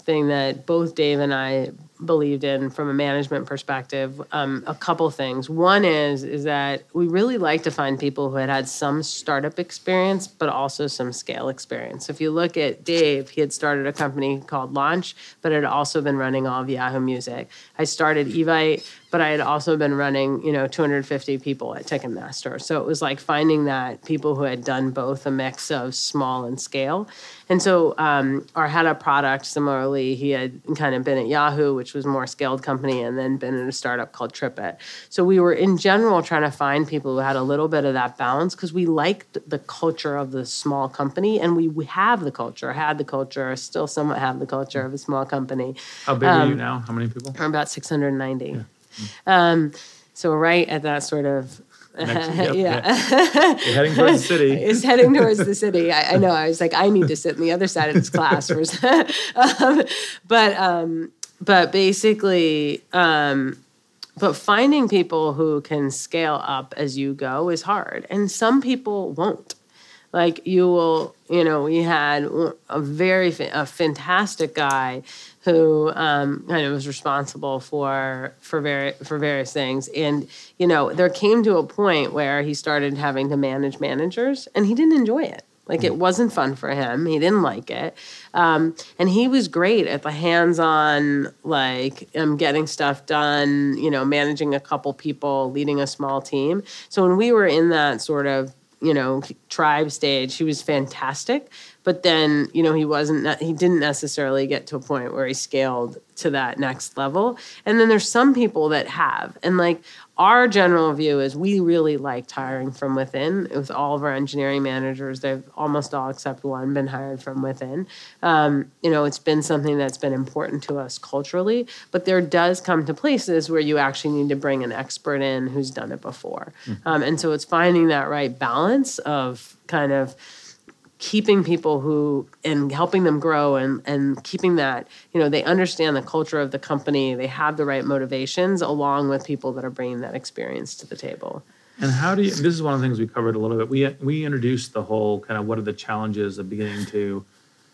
thing that both Dave and I believed in from a management perspective. Um, a couple things. One is is that we really like to find people who had had some startup experience, but also some scale experience. If you look at Dave, he had started a company called Launch, but had also been running all of Yahoo Music. I started Evite, but I had also been running, you know, 250 people at Ticketmaster. So it was like finding that people who had done both a mix of small and scale. And so um, our head of product, similarly, he had kind of been at Yahoo, which was more scaled company, and then been in a startup called TripIt. So we were in general trying to find people who had a little bit of that balance because we liked the culture of the small company, and we, we have the culture, had the culture, still somewhat have the culture of a small company. How big are you Um, now? How many people? We're about 690. Um, so we're right at that sort of Next- <laughs> yep, yeah. You're heading towards the city. <laughs> is heading towards the city. I, I know. I was like, I need to sit in the other side of this class. For, <laughs> um, but um, but basically, um, but finding people who can scale up as you go is hard, and some people won't. Like you will, you know, we had a very a fantastic guy who um, kind of was responsible for for vari- for various things, and you know, there came to a point where he started having to manage managers, and he didn't enjoy it. Like it wasn't fun for him. He didn't like it, um, and he was great at the hands-on, like um, getting stuff done. You know, managing a couple people, leading a small team. So when we were in that sort of you know tribe stage he was fantastic. But then you know he wasn't he didn't necessarily get to a point where he scaled to that next level. And then there's some people that have. And like our general view is we really liked hiring from within. With all of our engineering managers they've almost all except one been hired from within. Um, you know it's been something that's been important to us culturally but there does come to places where you actually need to bring an expert in who's done it before. Um, and so it's finding that right balance of kind of keeping people who and helping them grow and and keeping that you know they understand the culture of the company they have the right motivations along with people that are bringing that experience to the table And how do you? This is one of the things we covered a little bit. We we introduced the whole kind of what are the challenges of beginning to,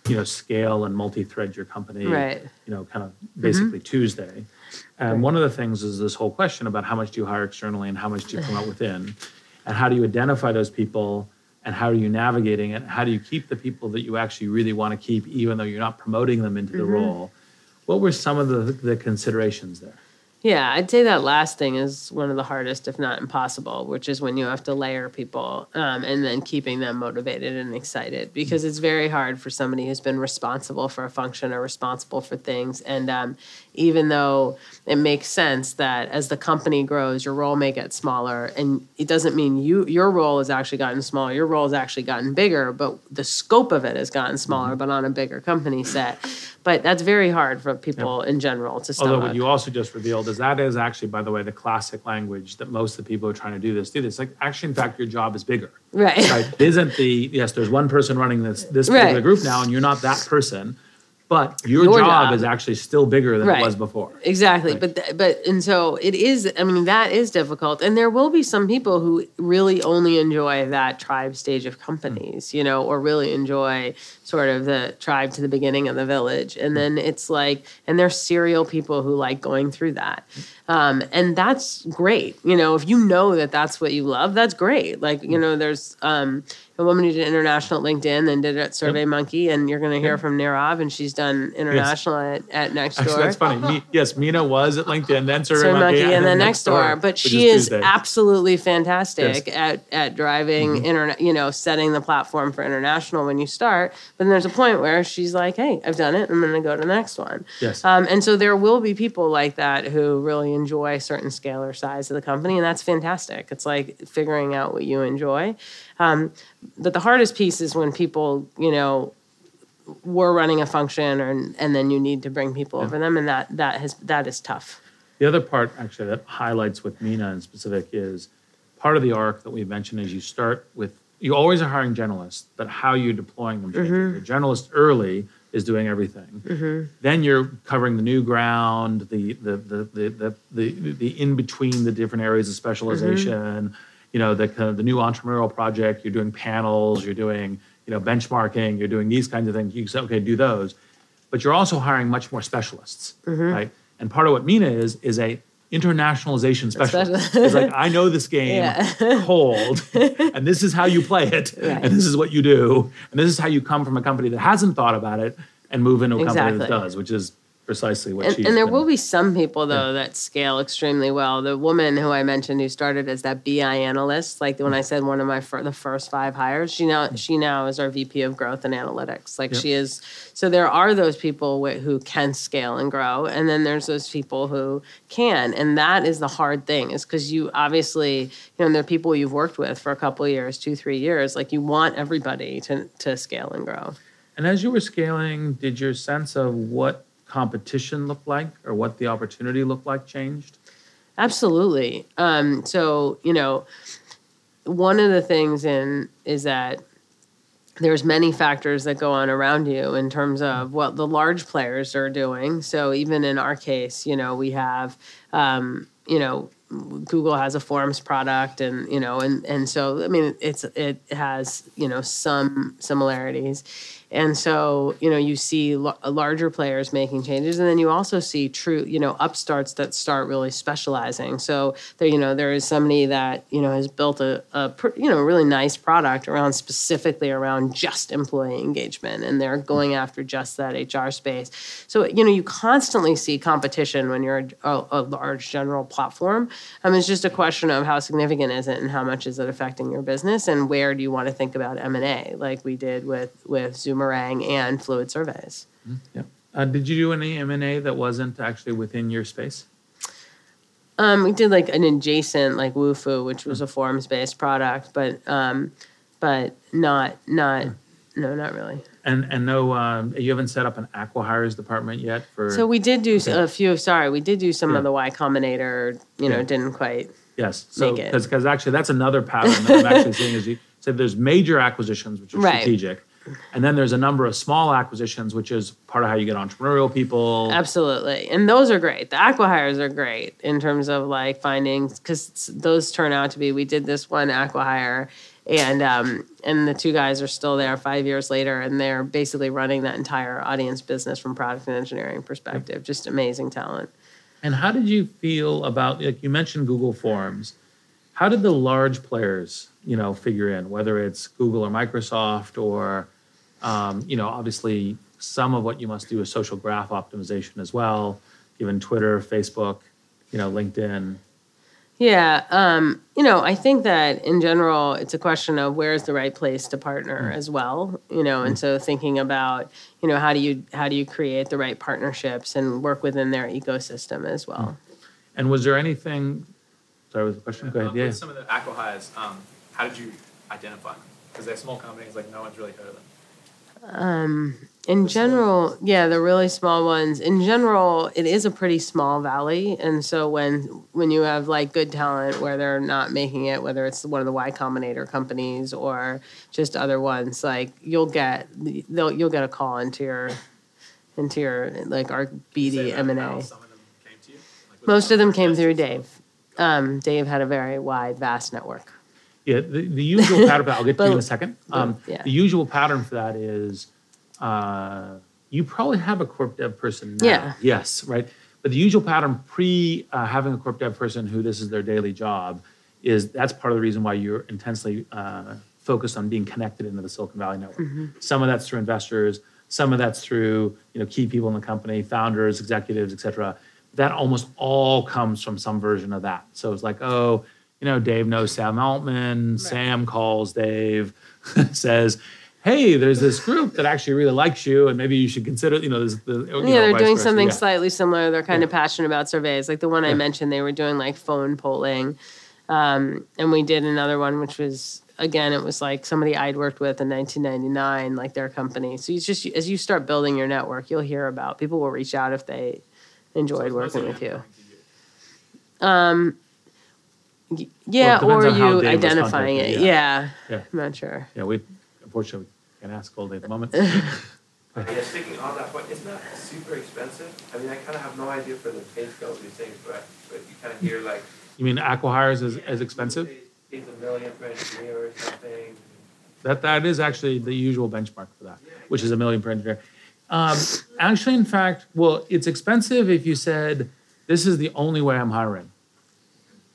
you know, scale and multi-thread your company. Right. You know, kind of basically mm-hmm. Tuesday. And one of the things is this whole question about how much do you hire externally and how much do you promote <sighs> within, and how do you identify those people and how are you navigating it? How do you keep the people that you actually really want to keep, even though you're not promoting them into the mm-hmm. role? What were some of the the considerations there? Yeah, I'd say that last thing is one of the hardest, if not impossible, which is when you have to layer people um, and then keeping them motivated and excited because it's very hard for somebody who's been responsible for a function or responsible for things. And um, even though it makes sense that as the company grows, your role may get smaller, and it doesn't mean you your role has actually gotten smaller. Your role has actually gotten bigger, but the scope of it has gotten smaller, but on a bigger company set. But that's very hard for people in general to stomach. Although what you also just revealed is that is actually, by the way, the classic language that most of the people who are trying to do this do this. Like, actually, in fact, your job is bigger. right. Right? It isn't the yes? There's one person running this this particular Right. group now, and you're not that person. But your, Your job, job. is actually still bigger than Right. it was before. Exactly, Right. but th- but and so it is. I mean, that is difficult, and there will be some people who really only enjoy that tribe stage of companies, you know, or really enjoy sort of the tribe to the beginning of the village, and then it's like, and there's serial people who like going through that, um, and that's great. You know, if you know that that's what you love, that's great. Like you know, there's um, a woman who did international at LinkedIn, then did it at SurveyMonkey, and you're going to hear from Nirav, and she's done international at, at Nextdoor. Actually, that's funny. Me, <laughs> yes, Mina was at LinkedIn, then Survey Survey Monkey, Monkey, and then next door. Nextdoor, But she is Tuesday. absolutely fantastic Yes. Mm-hmm. at at driving internet, you know, setting the platform for international when you start. But then there's a point where she's like, "Hey, I've done it. I'm going to go to the next one." Yes. Um, and so there will be people like that who really enjoy certain scale or size of the company, and that's fantastic. It's like figuring out what you enjoy. Um, but the hardest piece is when people, you know, were running a function, or and then you need to bring people over them, and that that has that is tough. The other part, actually, that highlights with Mina in specific is part of the arc that we mentioned is you start with, you always are hiring generalists, but how you're deploying them. changes. Mm-hmm. The generalist early is doing everything. Mm-hmm. Then you're covering the new ground, the the the the the, the, the in between the different areas of mm-hmm. specialization. You know, the kind of the new entrepreneurial project. You're doing panels. You're doing you know benchmarking. You're doing these kinds of things. You can say, okay, do those but you're also hiring much more specialists, mm-hmm. right? And part of what Mina is is a internationalization specialist. It's like I know this <laughs> game Yeah. cold, and this is how you play it, <laughs> Right. and this is what you do, and this is how you come from a company that hasn't thought about it and move into a company that does, which is precisely what and, she's. and there been- will be some people though that scale extremely well. The woman who I mentioned who started as that BI analyst, like when I said one of my fir- the first five hires, she now she now is our VP of growth and analytics. Like Yep. she is. So there are those people who can scale and grow, and then there's those people who can, and that is the hard thing, is because you obviously you know there are people you've worked with for a couple of years, two three years. Like you want everybody to to scale and grow. And as you were scaling, did your sense of what competition looked like or what the opportunity looked like changed? Absolutely. Um, so you know, one of the things in is that there's many factors that go on around you in terms of what the large players are doing. So even in our case, you know, we have, um, you know, Google has a Forms product, and you know, and and so I mean, it's it has you know some similarities, and so you know you see l- uh, larger players making changes, and then you also see true you know upstarts that start really specializing. So there you know there is somebody that you know has built a, a pr- you know really nice product around specifically around just employee engagement, and they're going after just that HR space. So you know you constantly see competition when you're a, a, a large general platform. I mean, it's just a question of how significant is it and how much is it affecting your business, and where do you want to think about M and A, like we did with with Zoomerang and FluidSurveys. Yeah. Uh, did you do any M and A that wasn't actually within your space? Um, we did like an adjacent like Wufoo, which was a forms based product, but um, but not not no, not really. And and no, um, you haven't set up an acquihires department yet for. So we did do Okay. a few. Sorry, we did do some Yeah. of the Y Combinator. You know, Yeah. didn't quite. yes, so because actually that's another pattern that I'm actually seeing is you said there's major acquisitions which are Right. strategic, and then there's a number of small acquisitions which is part of how you get entrepreneurial people. Absolutely. And those are great. The acquihires are great in terms of like finding, because those turn out to be, we did this one acquihire and um, and the two guys are still there five years later and they're basically running that entire audience business from product and engineering perspective. Just amazing talent. And how did you feel about like you mentioned Google Forms? How did the large players, you know, figure in whether it's Google or Microsoft or, um, you know, obviously some of what you must do is social graph optimization as well, given Twitter, Facebook, you know, LinkedIn. Yeah, um, you know, I think that in general, it's a question of where's the right place to partner as well. You know, and so thinking about, you know, how do you how do you create the right partnerships and work within their ecosystem as well. And was there anything? Sorry, was the question? Go ahead. Um, Yeah. Some of the acquihires, um, how did you identify them? Because they're small companies, like no one's really heard of them. In The small general, yeah, the really small ones. In general, it is a pretty small valley, and so when when you have like good talent where they're not making it, whether it's one of the Y Combinator companies or just other ones, like you'll get they'll you'll get a call into your into your like our BD M and A. Some of them came to you? Like, was Most of them came through? Dave. Um, Dave had a very wide, vast network. Yeah, the, the usual pattern, I'll get to you in a <laughs> second. Um, yeah. The usual pattern for that is, uh, you probably have a corp dev person now. Yeah. Yes, right? But the usual pattern pre uh, having a corp dev person who this is their daily job is that's part of the reason why you're intensely uh, focused on being connected into the Silicon Valley network. Mm-hmm. Some of that's through investors, some of that's through you know key people in the company, founders, executives, et cetera. That almost all comes from some version of that. So it's like, oh, you know, Dave knows Sam Altman. Sam calls Dave, <laughs> says, "Hey, there's this group that actually really likes you, and maybe you should consider." You know, this, the, you yeah, know, they're doing versa. something Yeah. slightly similar. They're kind of passionate about surveys. Like the one I mentioned, they were doing like phone polling. Um, and we did another one, which was, again, it was like somebody I'd worked with in 1999, like their company. So you just, as you start building your network, you'll hear about people will reach out if they enjoyed mostly working with you. you. Y- Yeah, depends or you Dave identifying it. contacted, Yeah. Yeah. I'm not sure. Yeah, we unfortunately can't ask all day at the moment. <laughs> Yeah, sticking on that point, isn't that super expensive. I mean, I kind of have no idea for the pay scale of these things, but, but you kind of hear like. you mean acquihires is, is expensive? Pays a million per an engineer or something. That that is actually the usual benchmark for that, which is a million per engineer. Um, actually, in fact, well, it's expensive if you said this is the only way I'm hiring,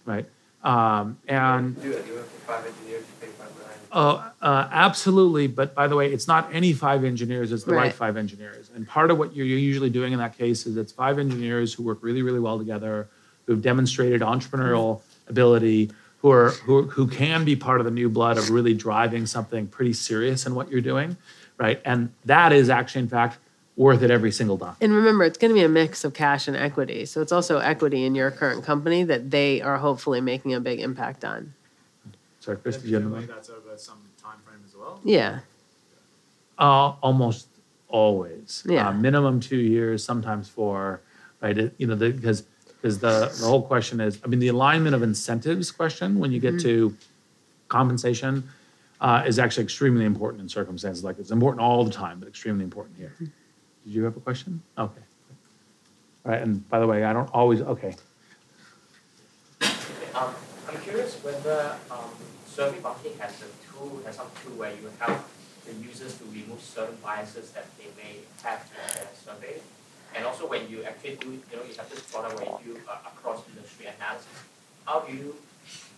right? Um, and Do it, even for five engineers, you pay five million. Uh, uh, absolutely, but by the way, it's not any five engineers, it's the right Right. five engineers. And part of what you're usually doing in that case is it's five engineers who work really, really well together, who've demonstrated entrepreneurial ability, who are who, who can be part of the new blood of really driving something pretty serious in what you're doing, right? And that is actually, in fact, worth it every single time. And remember, it's going to be a mix of cash and equity. So it's also equity in your current company that they are hopefully making a big impact on. Sorry, Chris, And did you have presumably that's over some time frame as well. Yeah. Uh, almost always. Yeah. Uh, minimum two years, sometimes four, right? It- you know, because because the, the whole question is, I mean, the alignment of incentives question when you get Mm-hmm. to compensation uh, is actually extremely important in circumstances like this. Important all the time, but extremely important here. Mm-hmm. Did you have a question? Okay. All right, and by the way, I don't always, okay. Um, I'm curious whether um, SurveyMonkey has a tool, has some tool where you help the users to remove certain biases that they may have in their survey. And also when you actually do, you know, you have this product where you do uh, across industry analysis. How do you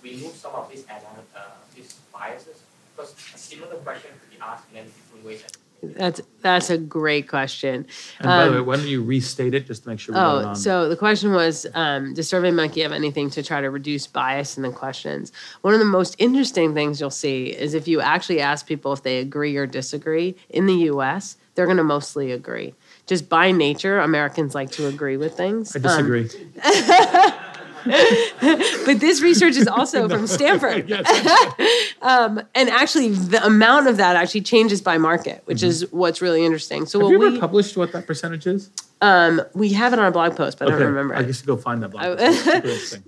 remove some of these anal- uh, these biases? Because a similar question could be asked in many different ways. That's that's a great question. And by the Um, way, why don't you restate it just to make sure Oh, on? so the question was, um, does SurveyMonkey have anything to try to reduce bias in the questions? One of the most interesting things you'll see is if you actually ask people if they agree or disagree in the U.S., they're going to mostly agree. Just by nature, Americans like to agree with things. I Um, disagree. <laughs> but this research is also <laughs> from Stanford. <laughs> <laughs> um, and actually, the amount of that actually changes by market, which is what's really interesting. So, Mm-hmm. Have you ever we published what that percentage is? um, we have it on our blog post, but I don't remember. I guess you go find that blog. Post. It's super interesting.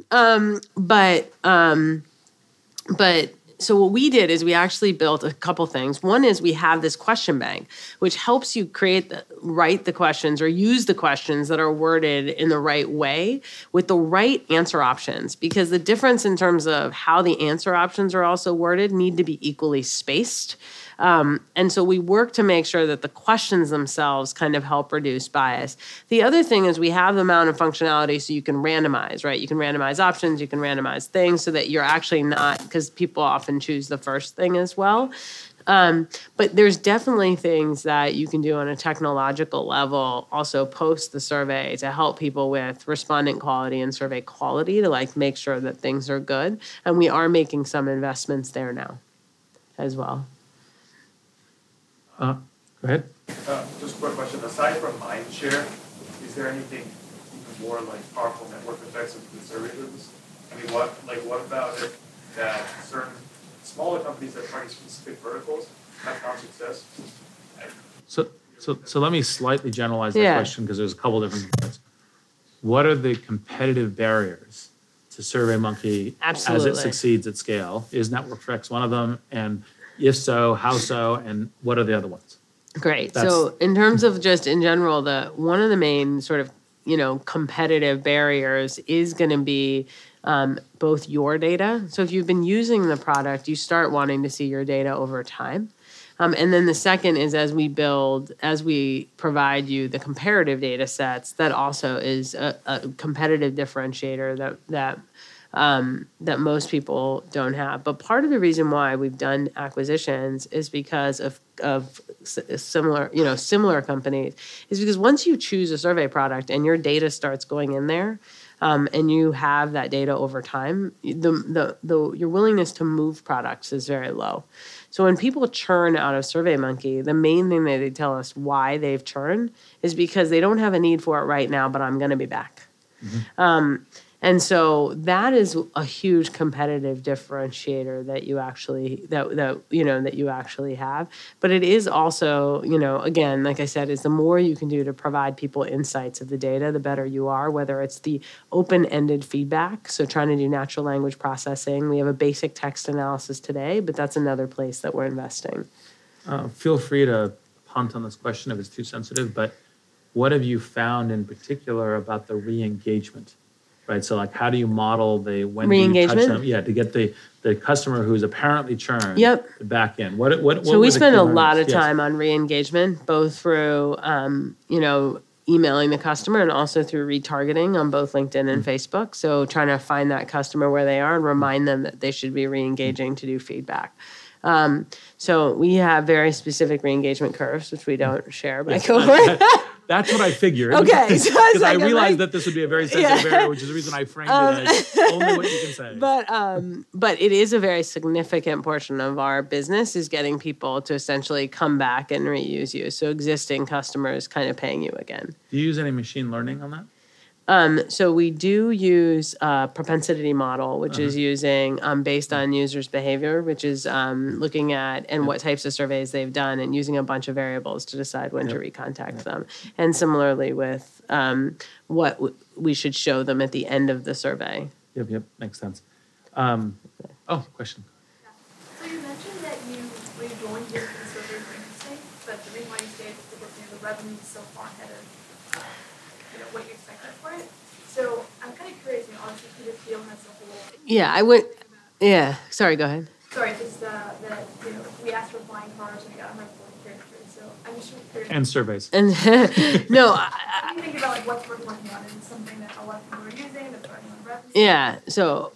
but um but so what we did is we actually built a couple things. One is we have this question bank which helps you create the write the questions or use the questions that are worded in the right way with the right answer options. Because the difference in terms of how the answer options are also worded need to be equally spaced um, and so we work to make sure that the questions themselves kind of help reduce bias. The other thing is we have the amount of functionality so you can randomize, right? You can randomize options, you can randomize things so that you're actually not, because people often choose the first thing as well. Um, but there's definitely things that you can do on a technological level, also post the survey to help people with respondent quality and survey quality to like make sure that things are good. And we are making some investments there now as well. Uh, go ahead. Uh, Just a quick question, aside from mindshare, is there anything even more like powerful network effects of the survey business? I mean, what, like, what about it that certain smaller companies that target specific verticals have found success? So, so, so let me slightly generalize that Yeah. question because there's a couple different parts. What are the competitive barriers to SurveyMonkey as it succeeds at scale? Is network effects one of them? And if so, how so? And what are the other ones? Great. That's- so, in terms of just in general, the one of the main sort of you know competitive barriers is going to be um, both your data. So, if you've been using the product, you start wanting to see your data over time. Um, and then the second is as we build, as we provide you the comparative data sets, that also is a, a competitive differentiator that that um, that most people don't have. But part of the reason why we've done acquisitions is because of of similar, you know, similar companies is because once you choose a survey product and your data starts going in there, um, and you have that data over time, the, the the your willingness to move products is very low. So when people churn out of SurveyMonkey, the main thing that they tell us why they've churned is because they don't have a need for it right now, but I'm going to be back. Um, and so that is a huge competitive differentiator that you actually that that you know that you actually have. But it is also you know again like I said is the more you can do to provide people insights of the data, the better you are. Whether it's the open-ended feedback, so trying to do natural language processing. We have a basic text analysis today, but that's another place that we're investing. Uh, feel free to punt on this question if it's too sensitive, but what have you found in particular about the re-engagement? Right, so like, how do you model the when do you touch them? Yeah, to get the the customer who's apparently churned. Yep. Back in. What what? what So we spend a lot of Yes. time on re-engagement, both through um, you know emailing the customer and also through retargeting on both LinkedIn Mm. and Facebook. So trying to find that customer where they are and remind them that they should be re-engaging to do feedback. Um, so we have very specific re-engagement curves, which we don't share by cohort. <laughs> That's what I figured. Okay, <laughs> so I because <laughs> I like, I'm realized like- that this would be a very sensitive Yeah. area, which is the reason I framed it as only what you can <laughs> say. but um, but it is a very significant portion of our business is getting people to essentially come back and reuse you. So existing customers kind of paying you again. do you use any machine learning on that? Um, so we do use a propensity model, which is using um, based on users' behavior, which is um, looking at and what types of surveys they've done, and using a bunch of variables to decide when to recontact them. And similarly with um, what w- we should show them at the end of the survey. Yep, yep, makes sense. Um, oh, question. So you mentioned that you, when you joined, you didn't consider it interesting, but the reason why you stayed is because you know, the revenue is so far ahead of, uh, you know, what you expected for it. So I'm kind of curious, you know, obviously Peter Thiel has a whole. Yeah, I would. Yeah, sorry. Go ahead. Sorry, just uh, that you know we asked for flying cars and we got 140 characters. So I'm just really curious. And surveys. And <laughs> no, I, how do you think about like what's worth working on? Is something that a lot of people are using that's revenue? Yeah, so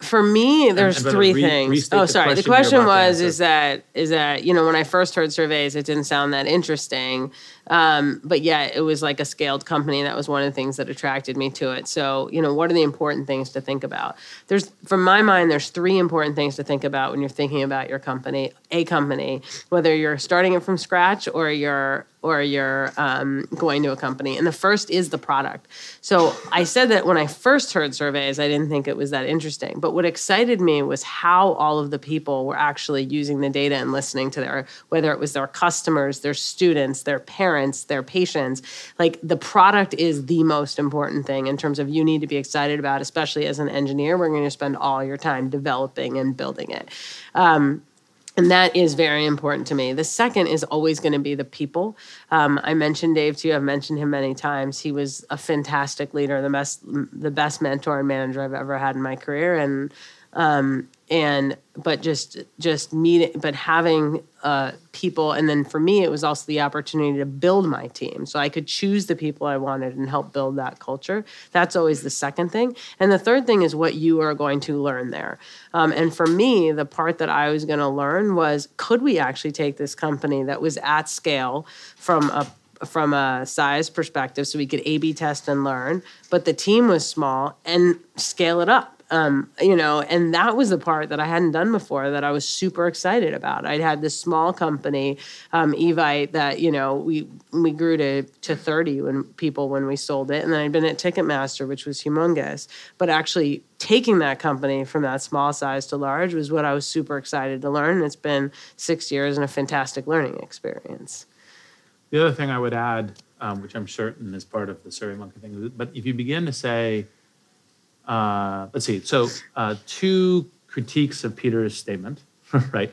for me, there's and better three re- things. Oh, sorry. The question you're question was is that is that you know when I first heard surveys, it didn't sound that interesting, um, but yet it was like a scaled company. That was one of the things that attracted me to it. So you know, what are the important things to think about? There's, from my mind, there's three important things to think about when you're thinking about your company, a company, whether you're starting it from scratch or you're or you're um, going to a company. And the first is the product. So I said that when I first heard surveys, I didn't think it was that interesting. But what excited me was how all of the people were actually using the data and listening to their, whether it was their customers, their students, their parents, their patients. Like the product is the most important thing in terms of you need to be excited about, especially as an engineer. We're going to spend all your time developing and building it. Um, and that is very important to me. The second is always going to be the people. Um, I mentioned Dave too. I've mentioned him many times. He was a fantastic leader, the best, the best mentor and manager I've ever had in my career, and um, and but just just meeting, but having uh, people, and then for me, it was also the opportunity to build my team, so I could choose the people I wanted and help build that culture. That's always the second thing, and the third thing is what you are going to learn there. Um, and for me, the part that I was going to learn was could we actually take this company that was at scale from a from a size perspective so we could A B test and learn, but the team was small and scale it up. Um, you know, and that was the part that I hadn't done before that I was super excited about. I'd had this small company, um, Evite, that you know we we grew to to thirty when people when we sold it, and then I'd been at Ticketmaster, which was humongous. But actually taking that company from that small size to large was what I was super excited to learn. It's been six years and a fantastic learning experience. The other thing I would add, um, which I'm certain is part of the SurveyMonkey thing, but if you begin to say, uh, let's see, so uh, two critiques of Peter's statement, <laughs> right?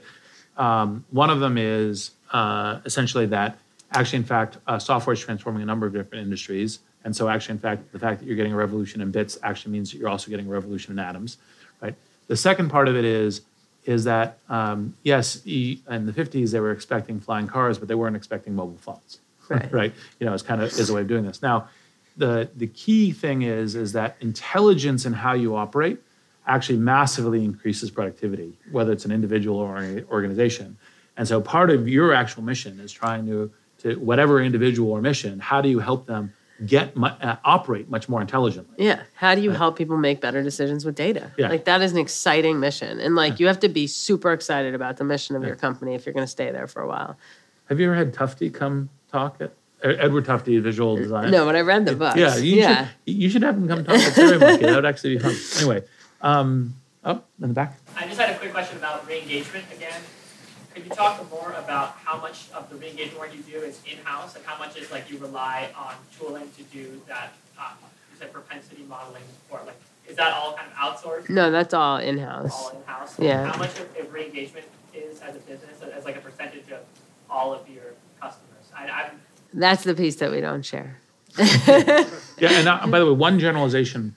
Um, one of them is uh, essentially that actually, in fact, uh, software is transforming a number of different industries. And so actually, in fact, the fact that you're getting a revolution in bits actually means that you're also getting a revolution in atoms, right? The second part of it is, is that, um, yes, in the 50s, they were expecting flying cars, but they weren't expecting mobile phones, <laughs> Right. right? You know, it's kind of is a way of doing this. Now, the, the key thing is, is that intelligence in how you operate actually massively increases productivity, whether it's an individual or an organization. And so part of your actual mission is trying to, to whatever individual or mission, how do you help them get, uh, operate much more intelligently? Yeah. How do you help people make better decisions with data? Yeah. Like that is an exciting mission. And like you have to be super excited about the mission of your company if you're going to stay there for a while. Have you ever had Tufte come talk at, Edward Tufte, visual design? No, but I read the book. Yeah, you yeah. should, you should have him come talk at SurveyMonkey. That would actually be fun. Anyway, um, up in the back. I just had a quick question about re-engagement again. Could you talk more about how much of the re-engagement work you do is in-house and how much is like you rely on tooling to do that, uh, you said propensity modeling or like, is that all kind of outsourced? No, that's all All in-house. All in-house? Yeah. How much of, of re-engagement is as a business, as like a percentage of all of your customers? I, I'm, That's the piece that we don't share. <laughs> Yeah, and uh, by the way, one generalization,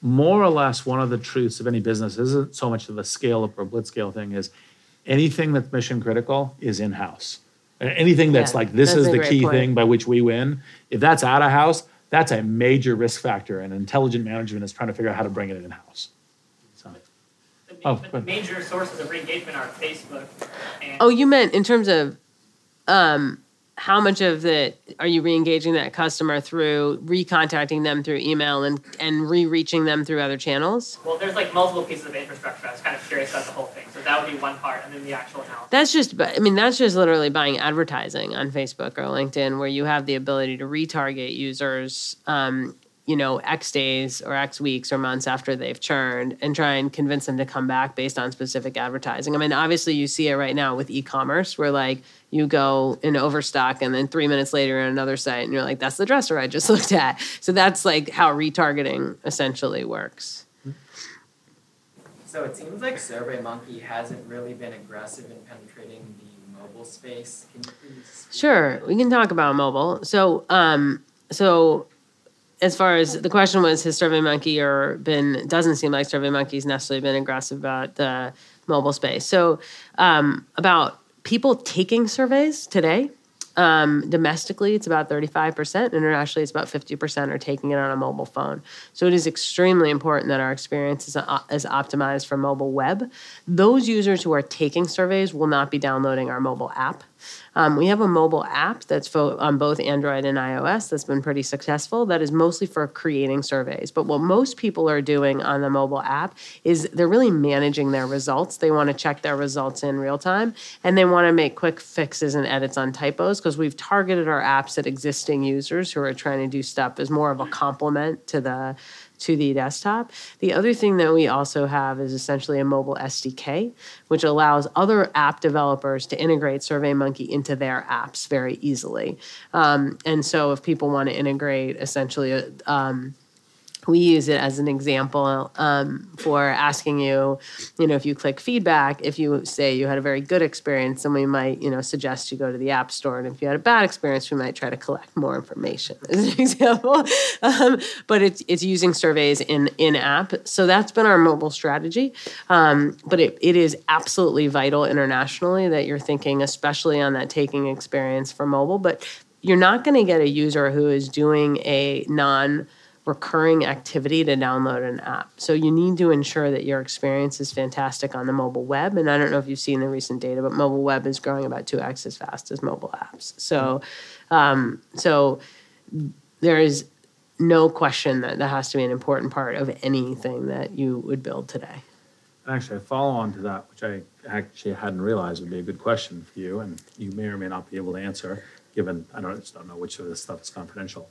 more or less, one of the truths of any business isn't so much of the scale up or blitzscale thing is anything that's mission critical is in house. Anything that's Yeah, like this that's is the key point. thing by which we win. If that's out of house, that's a major risk factor, and intelligent management is trying to figure out how to bring it in house. So, the, Oh, the major sources of re-engagement are Facebook and. Oh, you meant in terms of um, how much of the are you re-engaging that customer through recontacting them through email and and re-reaching them through other channels? Well, there's like multiple pieces of infrastructure. I was kind of curious about the whole thing. So that would be one part, and then the actual analysis. That's just, I mean, that's just literally buying advertising on Facebook or LinkedIn, where you have the ability to retarget users, um, you know, X days or X weeks or months after they've churned, and try and convince them to come back based on specific advertising. I mean, obviously, you see it right now with e-commerce, where like you go in overstock, and then three minutes later, in another site, and you're like, "That's the dresser I just <laughs> looked at." So that's like how retargeting essentially works. So it seems like SurveyMonkey hasn't really been aggressive in penetrating the mobile space. Can you please? Sure, we can talk about mobile. So, um, so as far as the question was, has SurveyMonkey or been doesn't seem like SurveyMonkey's necessarily been aggressive about the mobile space. So, um, about people taking surveys today. Um, domestically, it's about 35%. Internationally, it's about 50% are taking it on a mobile phone. So it is extremely important that our experience is, uh, is optimized for mobile web. Those users who are taking surveys will not be downloading our mobile app. Um, we have a mobile app that's fo- on both Android and iOS that's been pretty successful. That is mostly for creating surveys. But what most people are doing on the mobile app is they're really managing their results. They want to check their results in real time and they want to make quick fixes and edits on typos because we've targeted our apps at existing users who are trying to do stuff as more of a complement to the to the desktop. The other thing that we also have is essentially a mobile SDK, which allows other app developers to integrate SurveyMonkey into their apps very easily. Um, and so, if people want to integrate essentially, um, we use it as an example um, for asking you, you know, if you click feedback, if you say you had a very good experience, then we might, you know, suggest you go to the app store. And if you had a bad experience, we might try to collect more information, <laughs> as an example. Um, but it's it's using surveys in in app, so that's been our mobile strategy. Um, but it, it is absolutely vital internationally that you're thinking, especially on that taking experience for mobile. But you're not going to get a user who is doing a non recurring activity to download an app. So you need to ensure that your experience is fantastic on the mobile web. And I don't know if you've seen the recent data, but mobile web is growing about two x as fast as mobile apps. So, um, so there is no question that that has to be an important part of anything that you would build today. Actually, a follow on to that, which I actually hadn't realized would be a good question for you, and you may or may not be able to answer, given I don't, just don't know which of this stuff is confidential.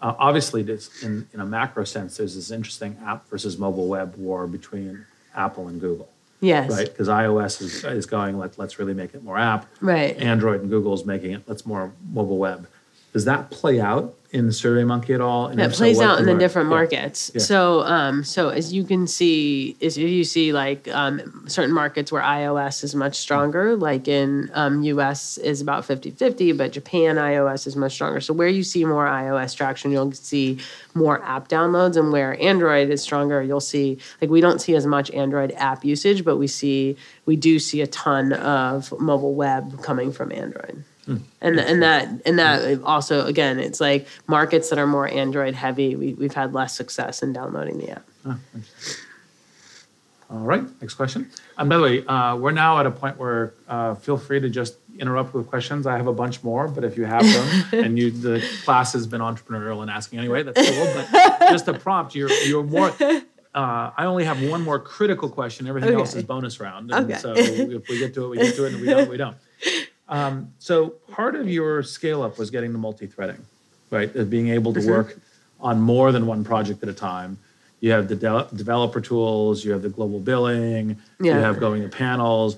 Uh, obviously, this, in, in a macro sense, there's this interesting app versus mobile web war between Apple and Google, Yes. right? Because iOS is, is going, Let, let's really make it more app. Right. Android and Google is making it, let's more mobile web. Does that play out in the SurveyMonkey at all? And That if so, plays out in the different yeah. markets. Yeah. So, um, so as you can see, is you see like um, certain markets where iOS is much stronger, like in um, US is about 50-50, but Japan iOS is much stronger. So where you see more iOS traction, you'll see more app downloads, and where Android is stronger, you'll see like we don't see as much Android app usage, but we see we do see a ton of mobile web coming from Android. And and that and that also again, it's like markets that are more Android heavy. We we've had less success in downloading the app. All right, next question. And by the way, uh, we're now at a point where uh, feel free to just interrupt with questions. I have a bunch more, but if you have them <laughs> and you the class has been entrepreneurial and asking anyway, that's cool. But just a prompt, you're you're more. Uh, I only have one more critical question. Everything else is bonus round. And Okay. so if we get to it, we get to it, and if we don't, we don't. <laughs> Um, so part of your scale up was getting the multi-threading, right? Of being able to Mm-hmm. work on more than one project at a time. You have the de- developer tools, you have the global billing, you have going to panels.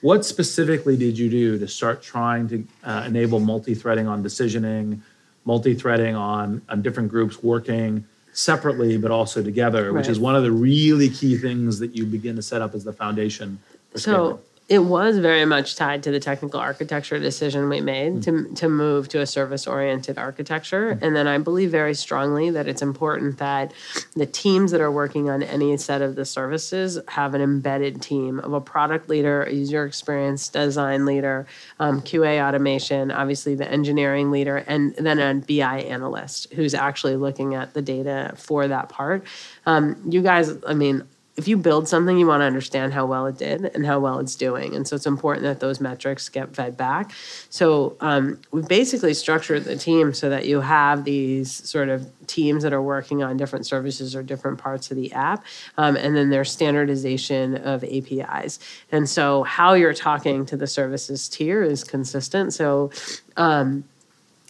What specifically did you do to start trying to uh, enable multi-threading on decisioning, multi-threading on, on different groups working separately but also together, which is one of the really key things that you begin to set up as the foundation. So it was very much tied to the technical architecture decision we made to, to move to a service oriented architecture. And then I believe very strongly that it's important that the teams that are working on any set of the services have an embedded team of a product leader, a user experience design leader, um, QA automation, obviously the engineering leader, and then a BI analyst who's actually looking at the data for that part. Um, you guys, I mean, if you build something, you want to understand how well it did and how well it's doing. And so it's important that those metrics get fed back. So um, we've basically structured the team so that you have these sort of teams that are working on different services or different parts of the app. Um, and then there's standardization of APIs. And so how you're talking to the services tier is consistent. So um,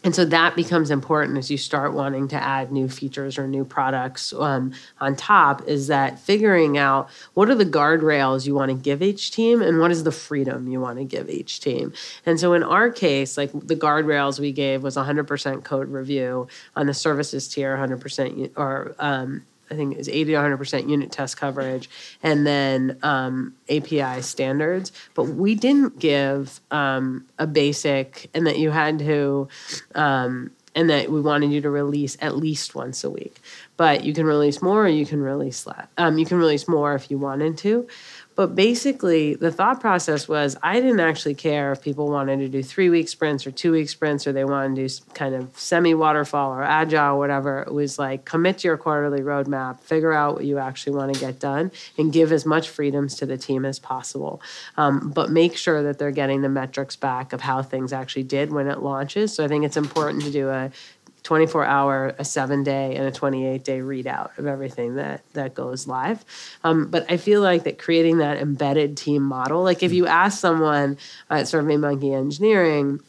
and so that becomes important as you start wanting to add new features or new products um, on top is that figuring out what are the guardrails you want to give each team and what is the freedom you want to give each team. And so in our case, like the guardrails we gave was 100% code review on the services tier, 100% or um, I think it's 80 to 100% unit test coverage, and then um, API standards. But we didn't give um, a basic, and that you had to, um, and that we wanted you to release at least once a week. But you can release more, or you can release less. Um, you can release more if you wanted to. But basically, the thought process was I didn't actually care if people wanted to do three week sprints or two week sprints or they wanted to do kind of semi waterfall or agile, or whatever. It was like commit to your quarterly roadmap, figure out what you actually want to get done, and give as much freedoms to the team as possible. Um, but make sure that they're getting the metrics back of how things actually did when it launches. So I think it's important to do a 24 hour, a seven day, and a 28 day readout of everything that that goes live. Um, but I feel like that creating that embedded team model, like if you ask someone at SurveyMonkey Engineering,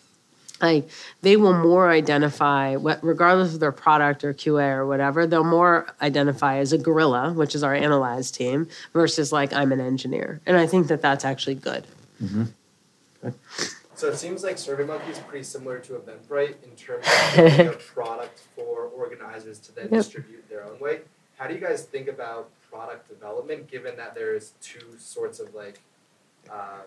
like they will more identify what regardless of their product or qa or whatever they'll more identify as a gorilla which is our analyze team versus like i'm an engineer. And i think that that's actually good So it seems like SurveyMonkey is pretty similar to Eventbrite in terms of a <laughs> product for organizers to then Yep. distribute their own way. How do you guys think about product development, given that there's two sorts of like uh,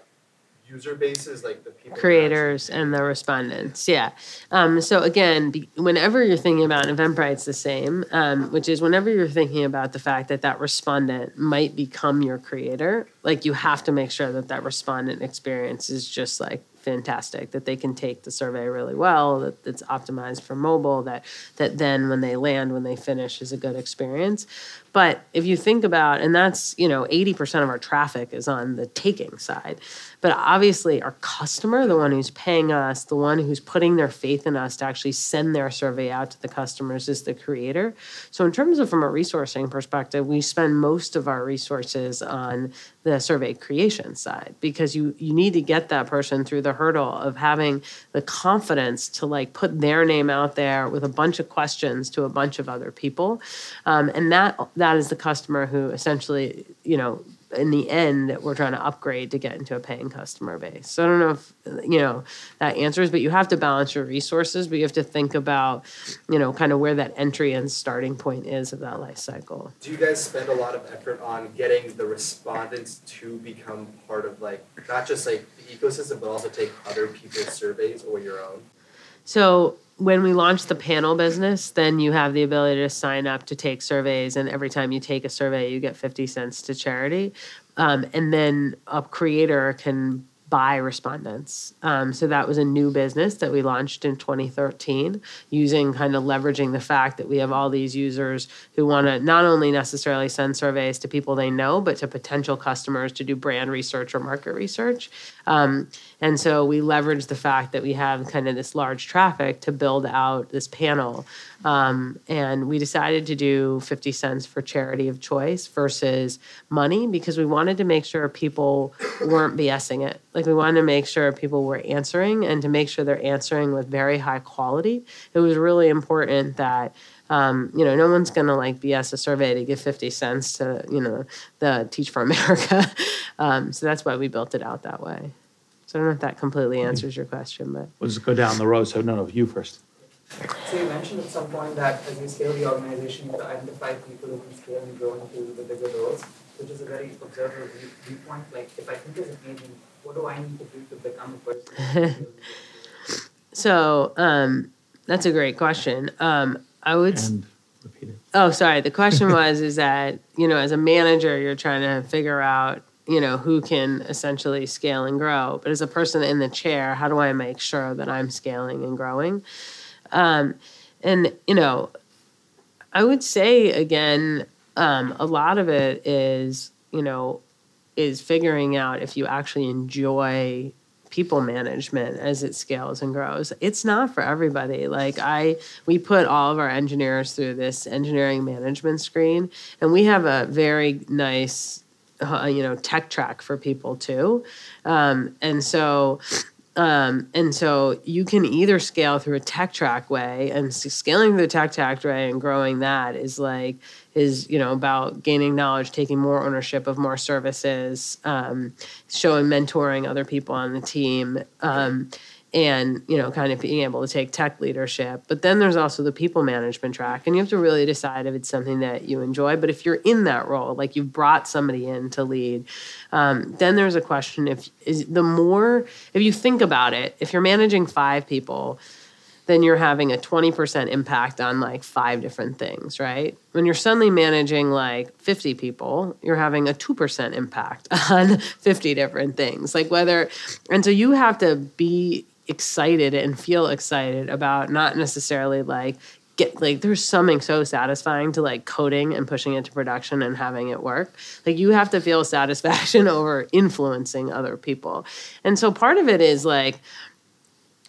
user bases, like the people creators and the respondents yeah um, so again be, whenever you're thinking about eventbrite it's the same um, which is whenever you're thinking about the fact that that respondent might become your creator like you have to make sure that that respondent experience is just like fantastic that they can take the survey really well that it's optimized for mobile that that then when they land when they finish is a good experience but if you think about and that's you know 80% of our traffic is on the taking side. But obviously our customer the one who's paying us the one who's putting their faith in us to actually send their survey out to the customers is the creator. So in terms of from a resourcing perspective we spend most of our resources on the survey creation side because you you need to get that person through the hurdle of having the confidence to like put their name out there with a bunch of questions to a bunch of other people. Um, and that that is the customer who essentially you know in the end, we're trying to upgrade to get into a paying customer base. So I don't know if you know that answers, but you have to balance your resources. But you have to think about, you know, kind of where that entry and starting point is of that life cycle. Do you guys spend a lot of effort on getting the respondents to become part of like not just like the ecosystem, but also take other people's surveys or your own? So when we launched the panel business, then you have the ability to sign up to take surveys, and every time you take a survey, you get 50 cents to charity. Um, and then a creator can buy respondents. Um, so that was a new business that we launched in 2013, using kind of leveraging the fact that we have all these users who want to not only necessarily send surveys to people they know, but to potential customers to do brand research or market research. Um, and so we leverage the fact that we have kind of this large traffic to build out this panel. Um, and we decided to do 50 cents for charity of choice versus money because we wanted to make sure people weren't BSing it. Like we wanted to make sure people were answering and to make sure they're answering with very high quality. It was really important that um, you know, no one's gonna like BS a survey to give 50 cents to, you know, the Teach for America. <laughs> um, so that's why we built it out that way. So I don't know if that completely answers your question, but. We'll just go down the road, so no, no, you first. So you mentioned at some point that as you scale the organization, you identify people who can scale and grow into the bigger roles, which is a very observable viewpoint. Like if I think as an agent, what do I need to do to become a person? <laughs> so um, that's a great question. Um, I would. And. Oh, sorry. The question was is that, you know, as a manager, you're trying to figure out, you know, who can essentially scale and grow. But as a person in the chair, how do I make sure that I'm scaling and growing? Um, and, you know, I would say again, um, a lot of it is, you know, is figuring out if you actually enjoy people management as it scales and grows. It's not for everybody. Like I we put all of our engineers through this engineering management screen and we have a very nice uh, you know tech track for people too. Um, and so um, and so you can either scale through a tech track way, and scaling through the tech track way and growing that is like is you know about gaining knowledge, taking more ownership of more services, um, showing mentoring other people on the team. And you know kind of being able to take tech leadership but then there's also the people management track and you have to really decide if it's something that you enjoy but if you're in that role like you've brought somebody in to lead um, then there's a question if is the more if you think about it if you're managing five people then you're having a 20% impact on like five different things, right? When you're suddenly managing like 50 people, you're having a 2% impact <laughs> on 50 different things. Like whether, and so you have to be excited and feel excited about not necessarily like get like there's something so satisfying to like coding and pushing it to production and having it work. Like you have to feel satisfaction <laughs> over influencing other people. And so part of it is like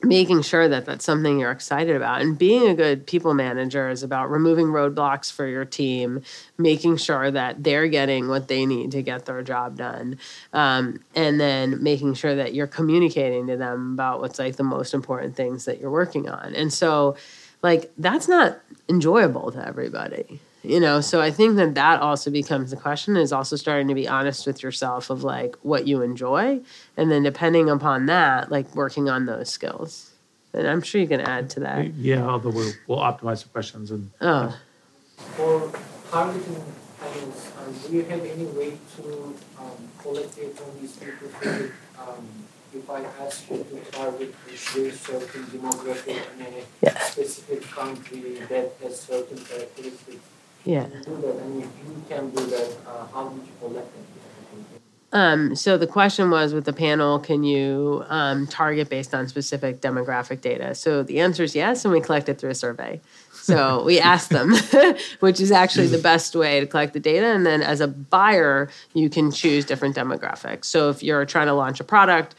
making sure that that's something you're excited about. And being a good people manager is about removing roadblocks for your team making sure that they're getting what they need to get their job done um, and then making sure that you're communicating to them about what's like the most important things that you're working on. And so like that's not enjoyable to everybody you know so i think that that also becomes the question is also starting to be honest with yourself of like what you enjoy and then depending upon that like working on those skills and i'm sure you can add to that Yeah, although we'll, we'll optimize the questions and. oh For targeting panels, um, do you have any way to um, collect data from these people who, um, if I ask you to target this certain demographic in a Yeah. specific country that has certain characteristics? Yeah. You do that, and if you can do that, uh, how would you collect them? Um, so the question was with the panel, can you um, target based on specific demographic data? So the answer is yes, and we collect it through a survey. So we <laughs> asked them, <laughs> which is actually the best way to collect the data. And then as a buyer, you can choose different demographics. So if you're trying to launch a product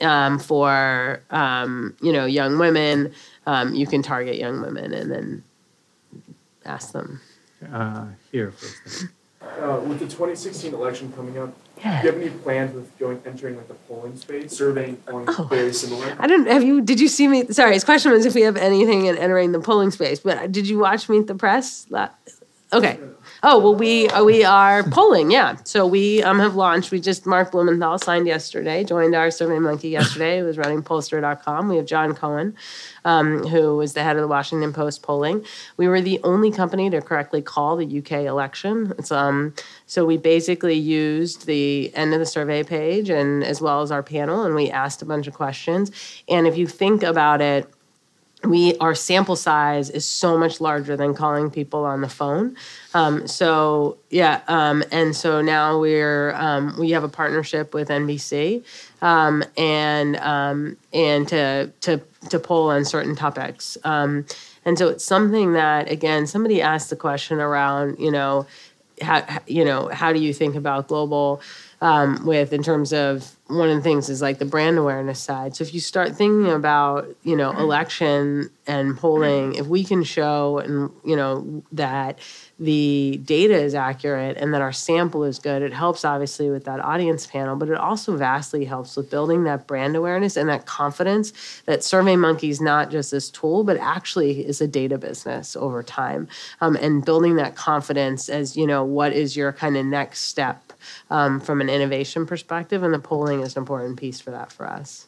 um, for um, you know young women, um, you can target young women and then ask them. Uh, here first. Uh, with the 2016 election coming up, Yeah. do you have any plans with going entering like the polling space, surveying on Oh. very similar? I don't have you. Did you see me? Sorry, his question was if we have anything in entering the polling space. But did you watch Meet the Press? La- Okay. Oh well, we uh, we are polling. Yeah. So we um have launched. We just Mark Blumenthal signed yesterday. Joined our SurveyMonkey yesterday. He was running Pollster.com. We have Jon Cohen, um, who was the head of the Washington Post polling. We were the only company to correctly call the UK election. It's um so we basically used the end of the survey page and as well as our panel, and we asked a bunch of questions. And if you think about it we our sample size is so much larger than calling people on the phone um, so yeah um, and so now we're um, we have a partnership with nbc um, and um, and to to to poll on certain topics um, and so it's something that again somebody asked the question around you know how you know how do you think about global um, with in terms of one of the things is like the brand awareness side. So if you start thinking about you know election and polling, if we can show and you know that the data is accurate and that our sample is good, it helps obviously with that audience panel, but it also vastly helps with building that brand awareness and that confidence that SurveyMonkey is not just this tool, but actually is a data business over time, um, and building that confidence as you know what is your kind of next step um, from an innovation perspective, and the polling is an important piece for that for us.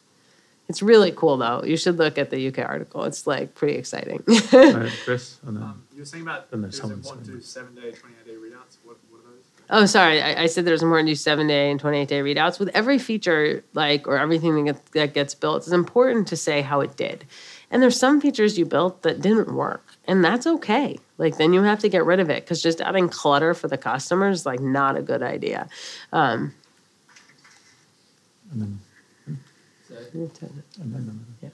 It's really cool though. You should look at the UK article. It's like pretty exciting. All right, <laughs> Chris, and then, Um, you were saying about Then there's there's important someone to seven day, twenty eight day readouts. What what are those? Oh, sorry. I, I said there's more to do seven day and 28 day readouts. With every feature, like, or everything that gets, that gets built, it's important to say how it did. And there's some features you built that didn't work, and that's okay. Like, then you have to get rid of it because just adding clutter for the customers is like not a good idea. Um, and then, So and then, yeah.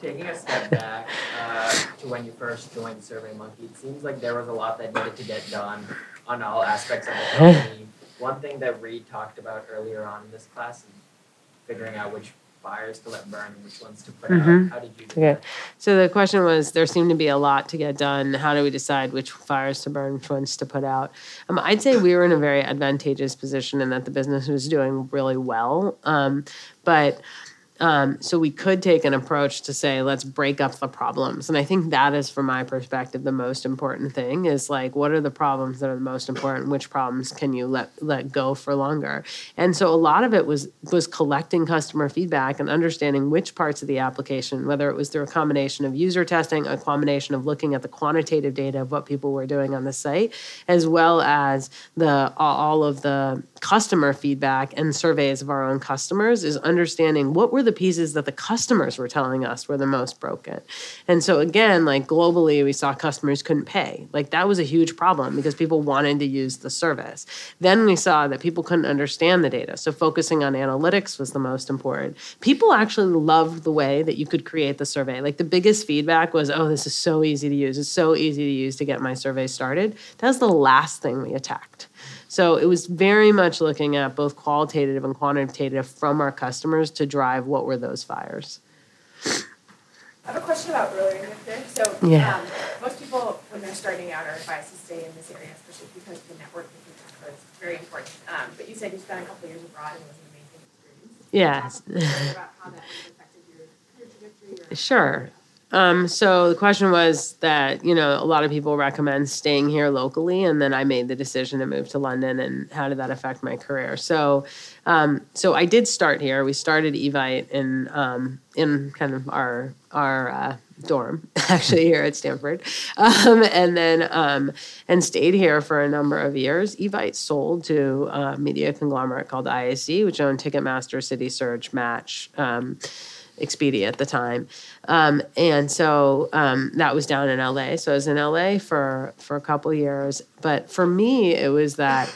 taking a step back uh, to when you first joined SurveyMonkey, it seems like there was a lot that needed to get done on all aspects of the <gasps> company. One thing that Reid talked about earlier on in this class is figuring out which fires to let burn and which ones to put Mhm. out. How did you do Okay. that? So the question was there seemed to be a lot to get done. How do we decide which fires to burn, which ones to put out? Um, I'd say we were in a very advantageous position in that the business was doing really well. Um, but um, so we could take an approach to say, let's break up the problems. And I think that is, from my perspective, the most important thing is like, what are the problems that are the most important? Which problems can you let let go for longer? And so a lot of it was was collecting customer feedback and understanding which parts of the application, whether it was through a combination of user testing, a combination of looking at the quantitative data of what people were doing on the site, as well as the all of the customer feedback and surveys of our own customers is understanding what were the pieces that the customers were telling us were the most broken. And so again, like globally we saw customers couldn't pay. Like that was a huge problem because people wanted to use the service. Then we saw that people couldn't understand the data. So focusing on analytics was the most important. People actually loved the way that you could create the survey. Like the biggest feedback was, "Oh, this is so easy to use. It's so easy to use to get my survey started." That was the last thing we attacked. So it was very much looking at both qualitative and quantitative from our customers to drive what were those fires. I have a question about earlier in your career. So, Yeah. um, most people, when they're starting out, are advised to stay in this area, especially because the network that you have is very important. Um, but you said you spent a couple years abroad and it was an amazing experience. Yes. Can you talk a little bit about how that affected your career trajectory or? Sure. Um, so the question was that you know a lot of people recommend staying here locally, and then I made the decision to move to London. And how did that affect my career? So, um, so I did start here. We started Evite in um, in kind of our our uh, dorm, <laughs> actually here at Stanford, um, and then um, and stayed here for a number of years. Evite sold to a media conglomerate called IAC, which owned Ticketmaster, Citysearch, Match. Um, Expedia at the time, um, and so um, that was down in LA. So I was in LA for for a couple years. But for me, it was that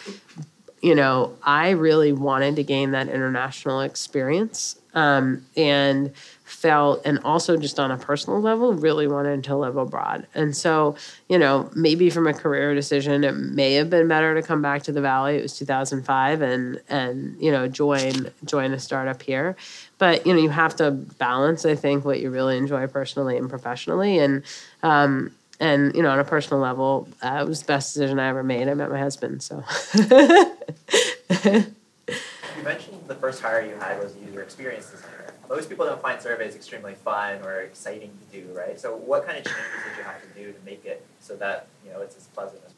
you know I really wanted to gain that international experience, um, and felt, and also just on a personal level, really wanted to live abroad. And so you know maybe from a career decision, it may have been better to come back to the Valley. It was 2005, and and you know join join a startup here but you know you have to balance i think what you really enjoy personally and professionally and um and you know on a personal level uh, it was the best decision i ever made i met my husband so <laughs> You mentioned the first hire you had was user experience designer. Most people don't find surveys extremely fun or exciting to do, right? So what kind of changes did you have to do to make it so that, you know, it's as pleasant as?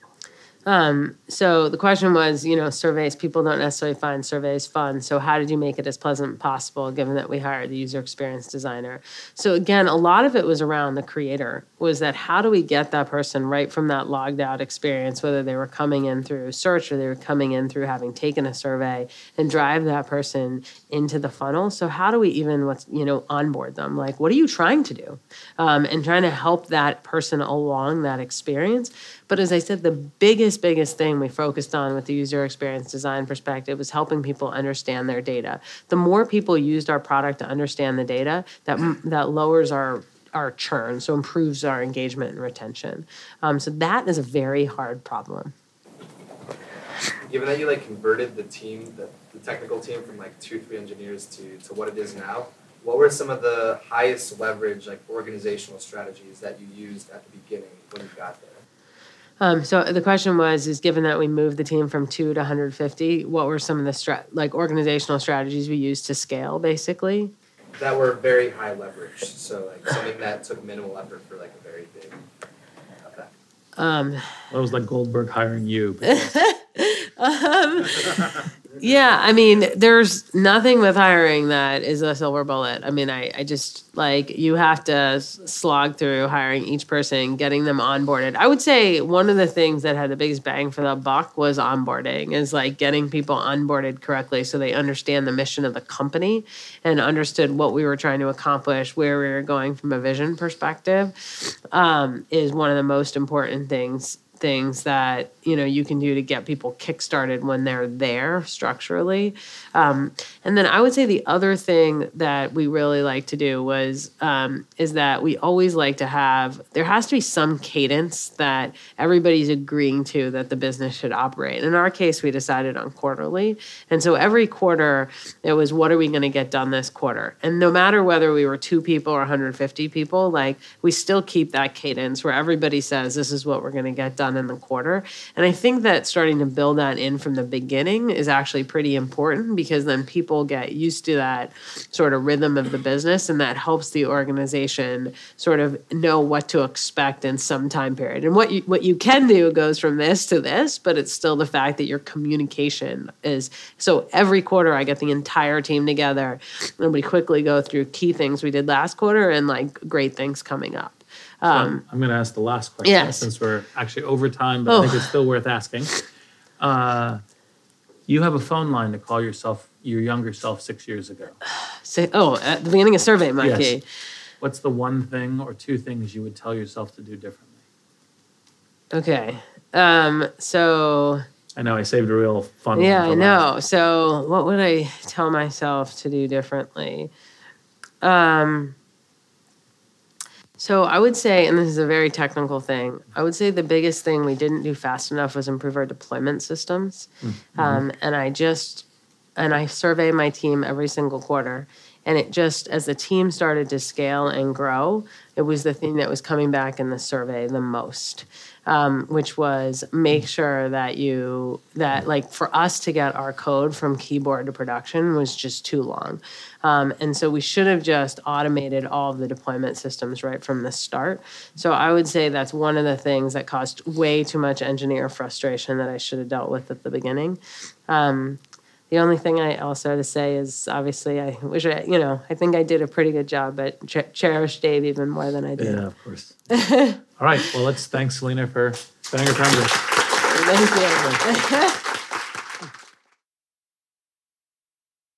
Um, so the question was, you know, surveys, people don't necessarily find surveys fun. So how did you make it as pleasant as possible given that we hired the user experience designer? So again, a lot of it was around the creator was that how do we get that person right from that logged out experience, whether they were coming in through search or they were coming in through having taken a survey and drive that person into the funnel. So how do we even what's, you know, onboard them? Like, what are you trying to do? Um, and trying to help that person along that experience. But as I said, the biggest, biggest thing we focused on with the user experience design perspective was helping people understand their data. The more people used our product to understand the data, that that lowers our our churn, so improves our engagement and retention. Um, so that is a very hard problem. Given that you like converted the team, the, the technical team from like two, three engineers to, to what it is now, what were some of the highest leverage like organizational strategies that you used at the beginning when you got there? Um, so the question was: Is given that we moved the team from two to 150, what were some of the stra- like organizational strategies we used to scale, basically? That were very high leverage. So like something that took minimal effort for like a very big effect. Um, That was like Goldberg hiring you. <laughs> <laughs> um, yeah, I mean, there's nothing with hiring that is a silver bullet. I mean, I, I just like you have to slog through hiring each person, getting them onboarded. I would say one of the things that had the biggest bang for the buck was onboarding, is like getting people onboarded correctly so they understand the mission of the company and understood what we were trying to accomplish, where we were going from a vision perspective, um, is one of the most important things things that you know you can do to get people kickstarted when they're there structurally. Um, and then i would say the other thing that we really like to do was um, is that we always like to have there has to be some cadence that everybody's agreeing to that the business should operate. In our case we decided on quarterly. And so every quarter it was what are we going to get done this quarter? And no matter whether we were two people or 150 people like we still keep that cadence where everybody says this is what we're going to get done in the quarter and i think that starting to build that in from the beginning is actually pretty important because then people get used to that sort of rhythm of the business and that helps the organization sort of know what to expect in some time period. And what you what you can do goes from this to this but it's still the fact that your communication is so every quarter i get the entire team together and we quickly go through key things we did last quarter and like great things coming up um, I'm, going to ask the last question Yes. since we're actually over time, but I think Oh. it's still worth asking. Uh, you have a phone line to call yourself your younger self six years ago. <sighs> say oh at the beginning of SurveyMonkey Yes. What's the one thing or two things you would tell yourself to do differently? okay um, so I know I saved a real fun. one Yeah, I know. So, what would I tell myself to do differently? Um, so, I would say, and this is a very technical thing, I would say the biggest thing we didn't do fast enough was improve our deployment systems. Um, and I just, and I survey my team every single quarter. And it just, as the team started to scale and grow, it was the thing that was coming back in the survey the most, um, which was make sure that you, that like for us to get our code from keyboard to production was just too long. Um, and so we should have just automated all of the deployment systems right from the start. So I would say that's one of the things that caused way too much engineer frustration that I should have dealt with at the beginning. Um, the only thing I also to say is obviously I wish I, you know, I think I did a pretty good job, but ch- cherish Dave even more than I did. Yeah, of course. <laughs> All right. Well, let's thank Selina for spending her time with us. Thank you. <laughs>